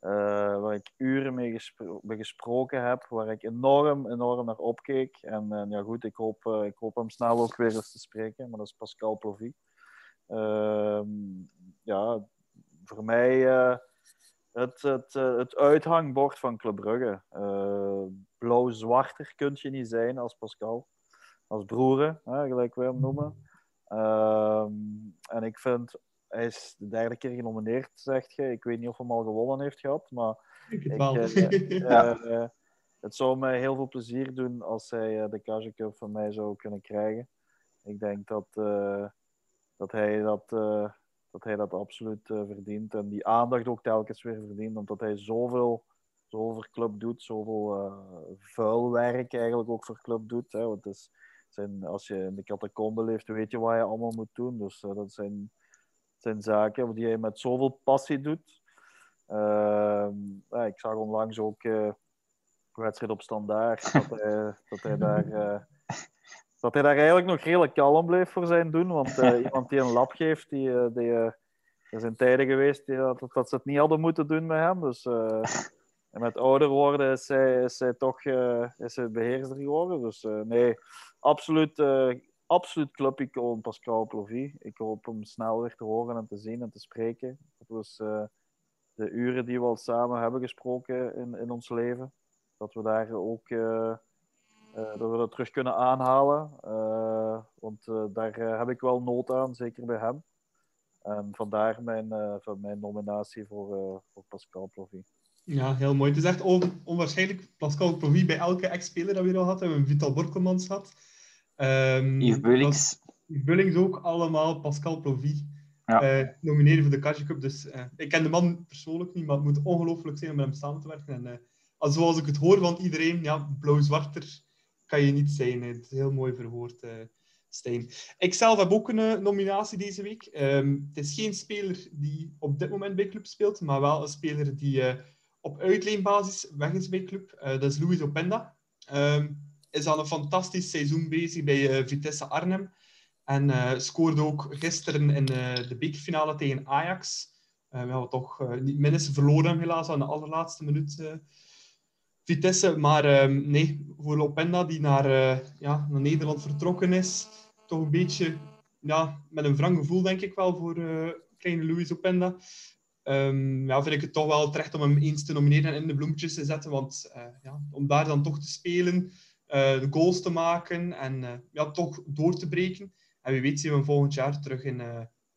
Uh, waar ik uren mee, gespro mee, gesproken heb, waar ik enorm, enorm naar opkeek. En, en ja, goed, ik hoop, uh, ik hoop hem snel ook weer eens te spreken, maar dat is Pascal Plovy. Uh, ja, voor mij uh, het, het, het uithangbord van Club Brugge. Blauw-zwarter kun je niet zijn als Pascal. Als broeren, hè, gelijk wij hem noemen. Ehm, en ik vind hij is de derde keer genomineerd, zegt je. Ik weet niet of hij hem al gewonnen heeft gehad, maar... Ik het wel. Ik, uh, ja. uh, het zou mij heel veel plezier doen als hij uh, de Kaja Cup van mij zou kunnen krijgen. Ik denk dat, dat, hij, dat, dat hij dat absoluut verdient. En die aandacht ook telkens weer verdient, omdat hij zoveel, zoveel voor club doet. Zoveel vuil werk eigenlijk ook voor club doet. Hè. Want is, zijn, als je in de catacombe leeft, weet je wat je allemaal moet doen. Dus dat zijn zijn zaken die hij met zoveel passie doet. Uh, ja, ik zag onlangs ook uh, wedstrijd op standaard dat hij, dat hij daar. Dat hij daar eigenlijk nog redelijk kalm bleef voor zijn doen. Want uh, iemand die een lap geeft, die, die, er zijn tijden geweest die, dat, dat ze het niet hadden moeten doen met hem. Dus en met ouder worden is hij, is hij toch is hij beheerster geworden. Dus nee, absoluut absoluut clubicoon Pascal Plovy. Ik hoop hem snel weer te horen en te zien en te spreken. Dat was de uren die we al samen hebben gesproken in, in ons leven. Dat we daar ook dat we dat terug kunnen aanhalen. want daar heb ik wel nood aan, zeker bij hem. En vandaar mijn, van mijn nominatie voor, voor Pascal Plovy. Ja, heel mooi. Het is echt on onwaarschijnlijk. Pascal Plovy bij elke ex-speler dat we al hadden. We hebben Vital Borkelmans gehad. Um, Yves Bullings. Yves Bullings ook, allemaal. Pascal Plovy. Ja. Uh, nomineren voor de Kaja Cup. Dus uh, ik ken de man persoonlijk niet, maar het moet ongelooflijk zijn om met hem samen te werken. En uh, als, zoals ik het hoor van iedereen, ja, blauw-zwarter kan je niet zijn. Het is heel mooi verwoord, Stijn. Ik zelf heb ook een nominatie deze week. Um, het is geen speler die op dit moment bij club speelt, maar wel een speler die op uitleenbasis weg is bij club. dat is Luis Openda. Um, is al een fantastisch seizoen bezig bij uh, Vitesse Arnhem. En uh, scoorde ook gisteren in uh, de bekerfinale tegen Ajax. we hebben toch niet minstens verloren helaas aan de allerlaatste minuut. Vitesse, maar ehm, nee, voor Lopenda die naar, ja, naar Nederland vertrokken is, toch een beetje ja, met een wrang gevoel denk ik wel voor kleine Louis Openda. Um, ja, vind ik het toch wel terecht om hem eens te nomineren en in de bloemetjes te zetten. Want ja, om daar dan toch te spelen, de goals te maken en ja, toch door te breken. En wie weet zien we hem volgend jaar terug in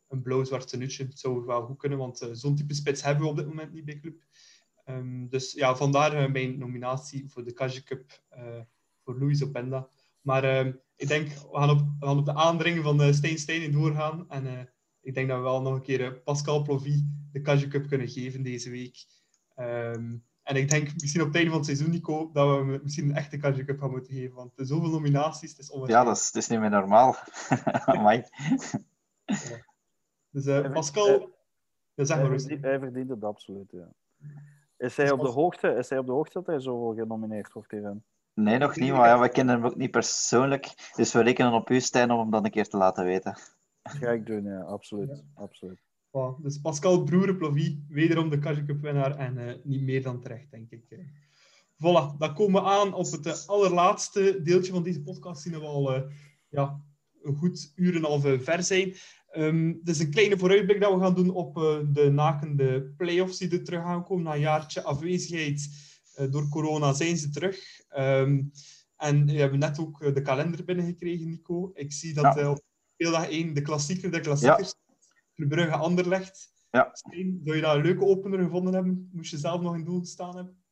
een blauw-zwart tenuutje. Het zou wel goed kunnen, want zo'n type spits hebben we op dit moment niet bij club. Um, dus ja, vandaar mijn nominatie voor de Kaja Cup voor Louis Openda. Maar ehm, ik denk, we gaan, op, we gaan op de aandringen van uh, Stijn Stijn doorgaan. En ik denk dat we wel nog een keer Pascal Plovy de Kaja Cup kunnen geven deze week. Um, en ik denk misschien op het einde van het seizoen, Nico, dat we misschien een echte Kaja Cup gaan moeten geven. Want er zoveel nominaties, het is Ja, dat is, dat is niet meer normaal. ja. Dus uh, Pascal, ja, zeg maar hij, verdient, hij verdient het absoluut, ja. Is hij, op de hoogte, is hij op de hoogte dat hij zo genomineerd wordt hierin? Nee, nog niet, maar ja, we kennen hem ook niet persoonlijk. Dus we rekenen op u, Stijn, om hem dan een keer te laten weten. Dat ga ik doen, ja, absoluut. Ja. absoluut. Wow, dus Pascal Broere wederom de Kaja Cup winnaar en uh, niet meer dan terecht, denk ik. Uh. Voilà, dan komen we aan op het uh, allerlaatste deeltje van deze podcast. Zien we al ja, een goed uur en een ver zijn. Um, is een kleine vooruitblik dat we gaan doen op de nakende play-offs die er terug gaan komen. Na een jaartje afwezigheid door corona zijn ze terug. Um, en we hebben net ook de kalender binnengekregen, Nico. Ik zie dat ja. op speeldag 1 de klassieker de klassiekers Club Brugge Anderlecht. Ja. Zou je dat een leuke opener gevonden hebben? Moest je zelf nog in doel staan hebben?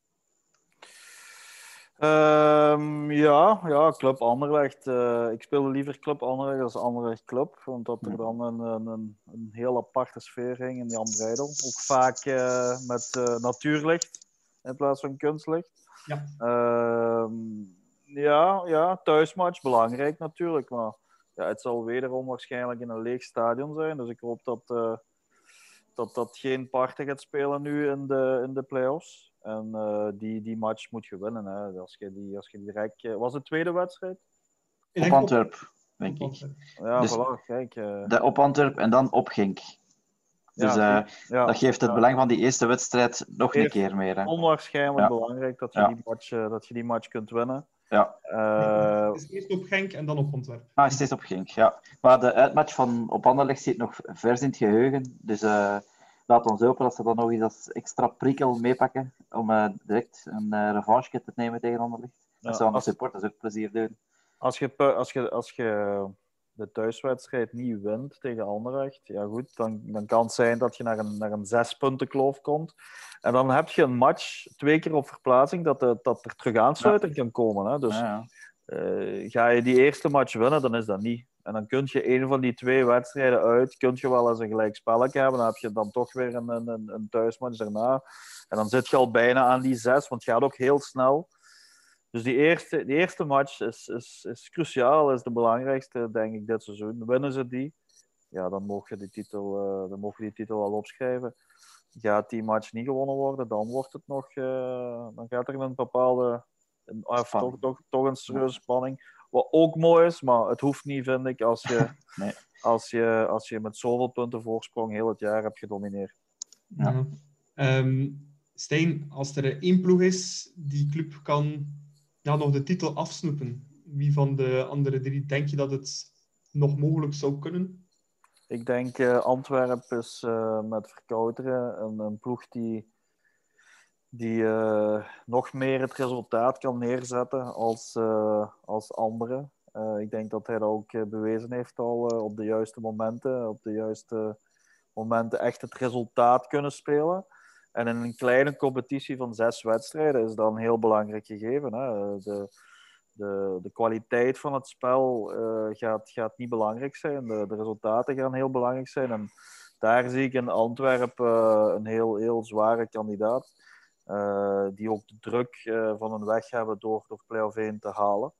Um, ja, ja, Club Anderlecht. Uh, ik speelde liever Club Anderlecht als Anderlecht Club, omdat er dan een, een, een heel aparte sfeer ging in Jan Breidel. Ook vaak uh, met uh, natuurlicht in plaats van kunstlicht. Ja. Uh, ja, ja, thuismatch belangrijk natuurlijk, maar ja, het zal wederom waarschijnlijk in een leeg stadion zijn. Dus ik hoop dat dat, dat geen parten gaat spelen nu in de, in de play-offs. En uh, die, die match moet je winnen. Hè. Als, je die, als je die direct... Uh, was het tweede wedstrijd? Op Antwerp, denk ik. Ja, dus voilà, kijk. De op Antwerp en dan op Genk. Dus Ja, eh, Ja, dat geeft het ja. belang van die eerste wedstrijd nog een keer meer. Hè. Onwaarschijnlijk Ja. belangrijk dat je, Ja. die match, eh, dat je die match kunt winnen. Ja. Eh, Het is eerst op Genk en dan op Antwerpen. Ah, steeds op Genk, ja. Maar de uitmatch van op Anderlecht zit nog vers in het geheugen. Dus eh laat ons hopen dat ze dan nog eens als extra prikkel meepakken om eh, direct een eh revanche te nemen tegen Anderlecht. Dat zou aan de supporters ook plezier doen. Als je, als, je, als je de thuiswedstrijd niet wint tegen Anderlecht, ja goed, dan, dan kan het zijn dat je naar een, naar een zes punten kloof komt. En dan heb je een match twee keer op verplaatsing dat, de, dat er terug aansluiting kan komen. Hè? Dus Ja, ja. eh, ga je die eerste match winnen, dan is dat niet. En dan kun je een van die twee wedstrijden uit, kun je wel eens een gelijk spelletje hebben. Dan heb je dan toch weer een, een, een- een thuismatch daarna. En dan zit je al bijna aan die zes, want het gaat ook heel snel. Dus die eerste, die eerste match is, is, is cruciaal, is de belangrijkste, denk ik, dit seizoen. Winnen ze die, ja, dan mogen die titel, eh, dan mogen die titel al opschrijven. Gaat die match niet gewonnen worden, dan wordt het nog, eh, dan gaat er een bepaalde, een, of Spanning. toch, toch, toch een serieuze spanning. Wat ook mooi is, maar het hoeft niet, vind ik, als je, Nee. als je, als je met zoveel punten voorsprong heel het jaar hebt gedomineerd. Ja. Ehm, Stijn, als er één ploeg is, die club kan ja, nog de titel afsnoepen. Wie van de andere drie denk je dat het nog mogelijk zou kunnen? Ik denk eh Antwerpen is eh, met Verkouteren een, een ploeg die, die eh, nog meer het resultaat kan neerzetten als, als anderen. Ik denk dat hij dat ook bewezen heeft al op de juiste momenten. Op de juiste momenten echt het resultaat kunnen spelen. En in een kleine competitie van zes wedstrijden is dat een heel belangrijk gegeven. Hè? De, de, de kwaliteit van het spel eh, gaat, gaat niet belangrijk zijn. De, de resultaten gaan heel belangrijk zijn. En daar zie ik in Antwerpen eh, een heel, heel zware kandidaat. eh, die ook de druk van een weg hebben door, door play-off 1 te halen.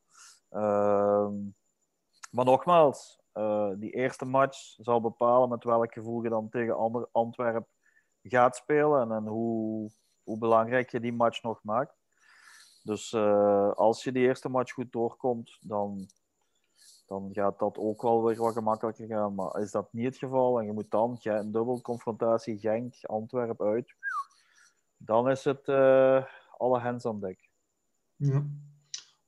Ehm, maar nogmaals, die eerste match zal bepalen met welk gevoel je dan tegen Antwerpen gaat spelen en, hoe, hoe belangrijk je die match nog maakt. Dus eh, als je die eerste match goed doorkomt, dan, dan gaat dat ook wel weer wat gemakkelijker gaan. Maar is dat niet het geval en je moet dan een dubbel confrontatie Genk, Antwerpen uit, dan is het eh, alle hens aan dek. Ja.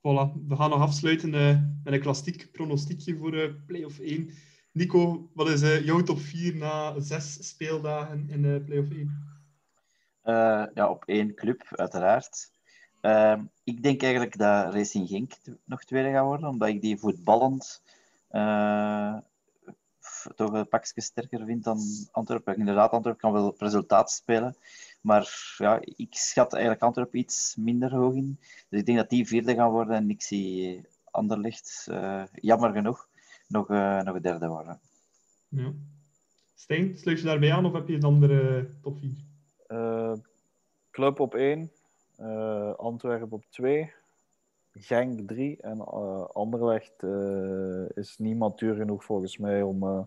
Voilà, we gaan nog afsluiten eh, met een klassiek pronostiekje voor eh play-off 1. Nico, wat is eh, jouw top 4 na zes speeldagen in eh play-off 1? Eh, ja, op één club, uiteraard. Ehm, ik denk eigenlijk dat Racing Genk nog tweede gaat worden, omdat ik die voetballend eh, toch een pakje sterker vind dan Antwerpen. Inderdaad, Antwerpen kan wel resultaat spelen, maar ja, ik schat eigenlijk Antwerpen iets minder hoog in. Dus ik denk dat die vierde gaan worden en ik zie Anderlecht, jammer genoeg, nog, eh, nog derde worden. Ja. Stijn, sluit je daarbij aan of heb je een andere top 4? Eh, Club op 1, Antwerpen op 2, Genk 3 en eh, Anderlecht eh, is niet matuur genoeg volgens mij om, eh,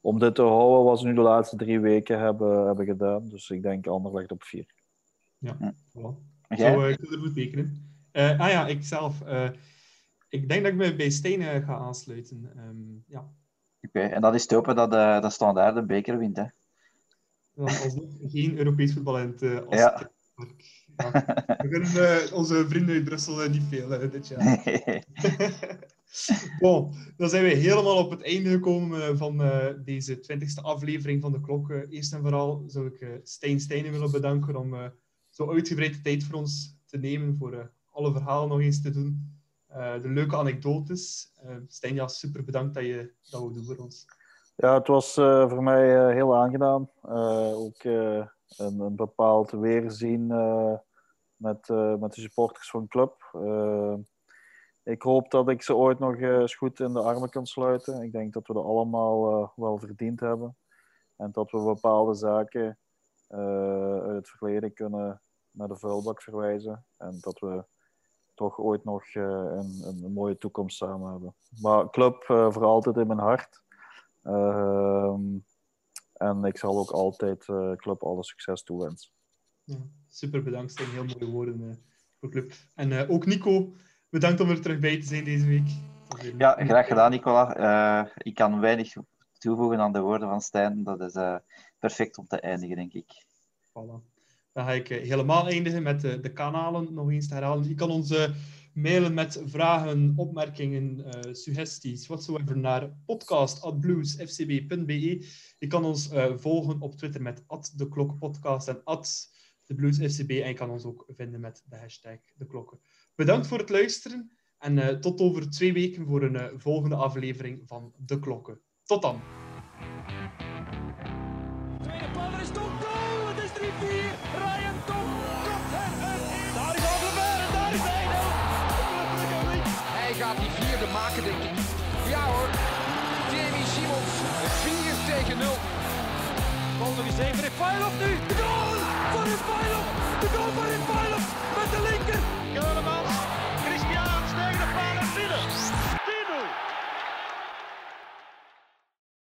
om dit te houden wat ze nu de laatste drie weken hebben, hebben gedaan. Dus ik denk Anderlecht op 4. Ja, Hm. voilà. Zo, eh, ik wil ervoor tekenen. Eh, ah ja, ik zelf. Ik denk dat ik me bij Stijn ga aansluiten. Ehm, ja, Oké, en dat is te hopen dat, eh dat Standaard de beker wint, hè? dan alsnog geen Europees voetbal in het als Ja. We kunnen eh, onze vrienden uit Brussel niet veel dit jaar. Bon, dan zijn we helemaal op het einde gekomen van deze twintigste aflevering van de klok. Eerst en vooral zou ik Stijn Stijnen willen bedanken om zo uitgebreid de tijd voor ons te nemen, voor alle verhalen nog eens te doen. Eh, de leuke anekdotes. Stijn, ja, super bedankt dat je dat wil doen voor ons. Ja, het was eh, voor mij heel aangenaam. Ook een, een bepaald weerzien met, met de supporters van de club. Ik hoop dat ik ze ooit nog eens goed in de armen kan sluiten. Ik denk dat we dat allemaal wel verdiend hebben. En dat we bepaalde zaken uit het verleden kunnen naar de vuilbak verwijzen. En dat we toch ooit nog eh, een, een, mooie toekomst samen hebben. Maar club eh, voor altijd in mijn hart. Ehm, en ik zal ook altijd uh, club alle succes toewensen. Ja, super bedankt, Stijn. Heel mooie woorden uh, voor club. En uh, ook Nico, bedankt om er terug bij te zijn deze week. Ja, graag gedaan, Nicola. Uh, ik kan weinig toevoegen aan de woorden van Stijn. Dat is uh, perfect om te eindigen, denk ik. Voilà. Dan ga ik helemaal eindigen met de, de kanalen nog eens te herhalen. Je kan ons mailen met vragen, opmerkingen, uh, suggesties, whatsoever naar podcast.bluesfcb.be. Je kan ons volgen op Twitter met @deklokpodcast en @thebluesfcb en je kan ons ook vinden met de hashtag de klokken. Bedankt voor het luisteren en tot over twee weken voor een volgende aflevering van De Klokken. Tot dan! 9-0. Bal nog eens even. Refailov nu. De goal voor Refailov. De goal voor Refailov. Met de linker. Helemaal. Christian, de paal en binnen.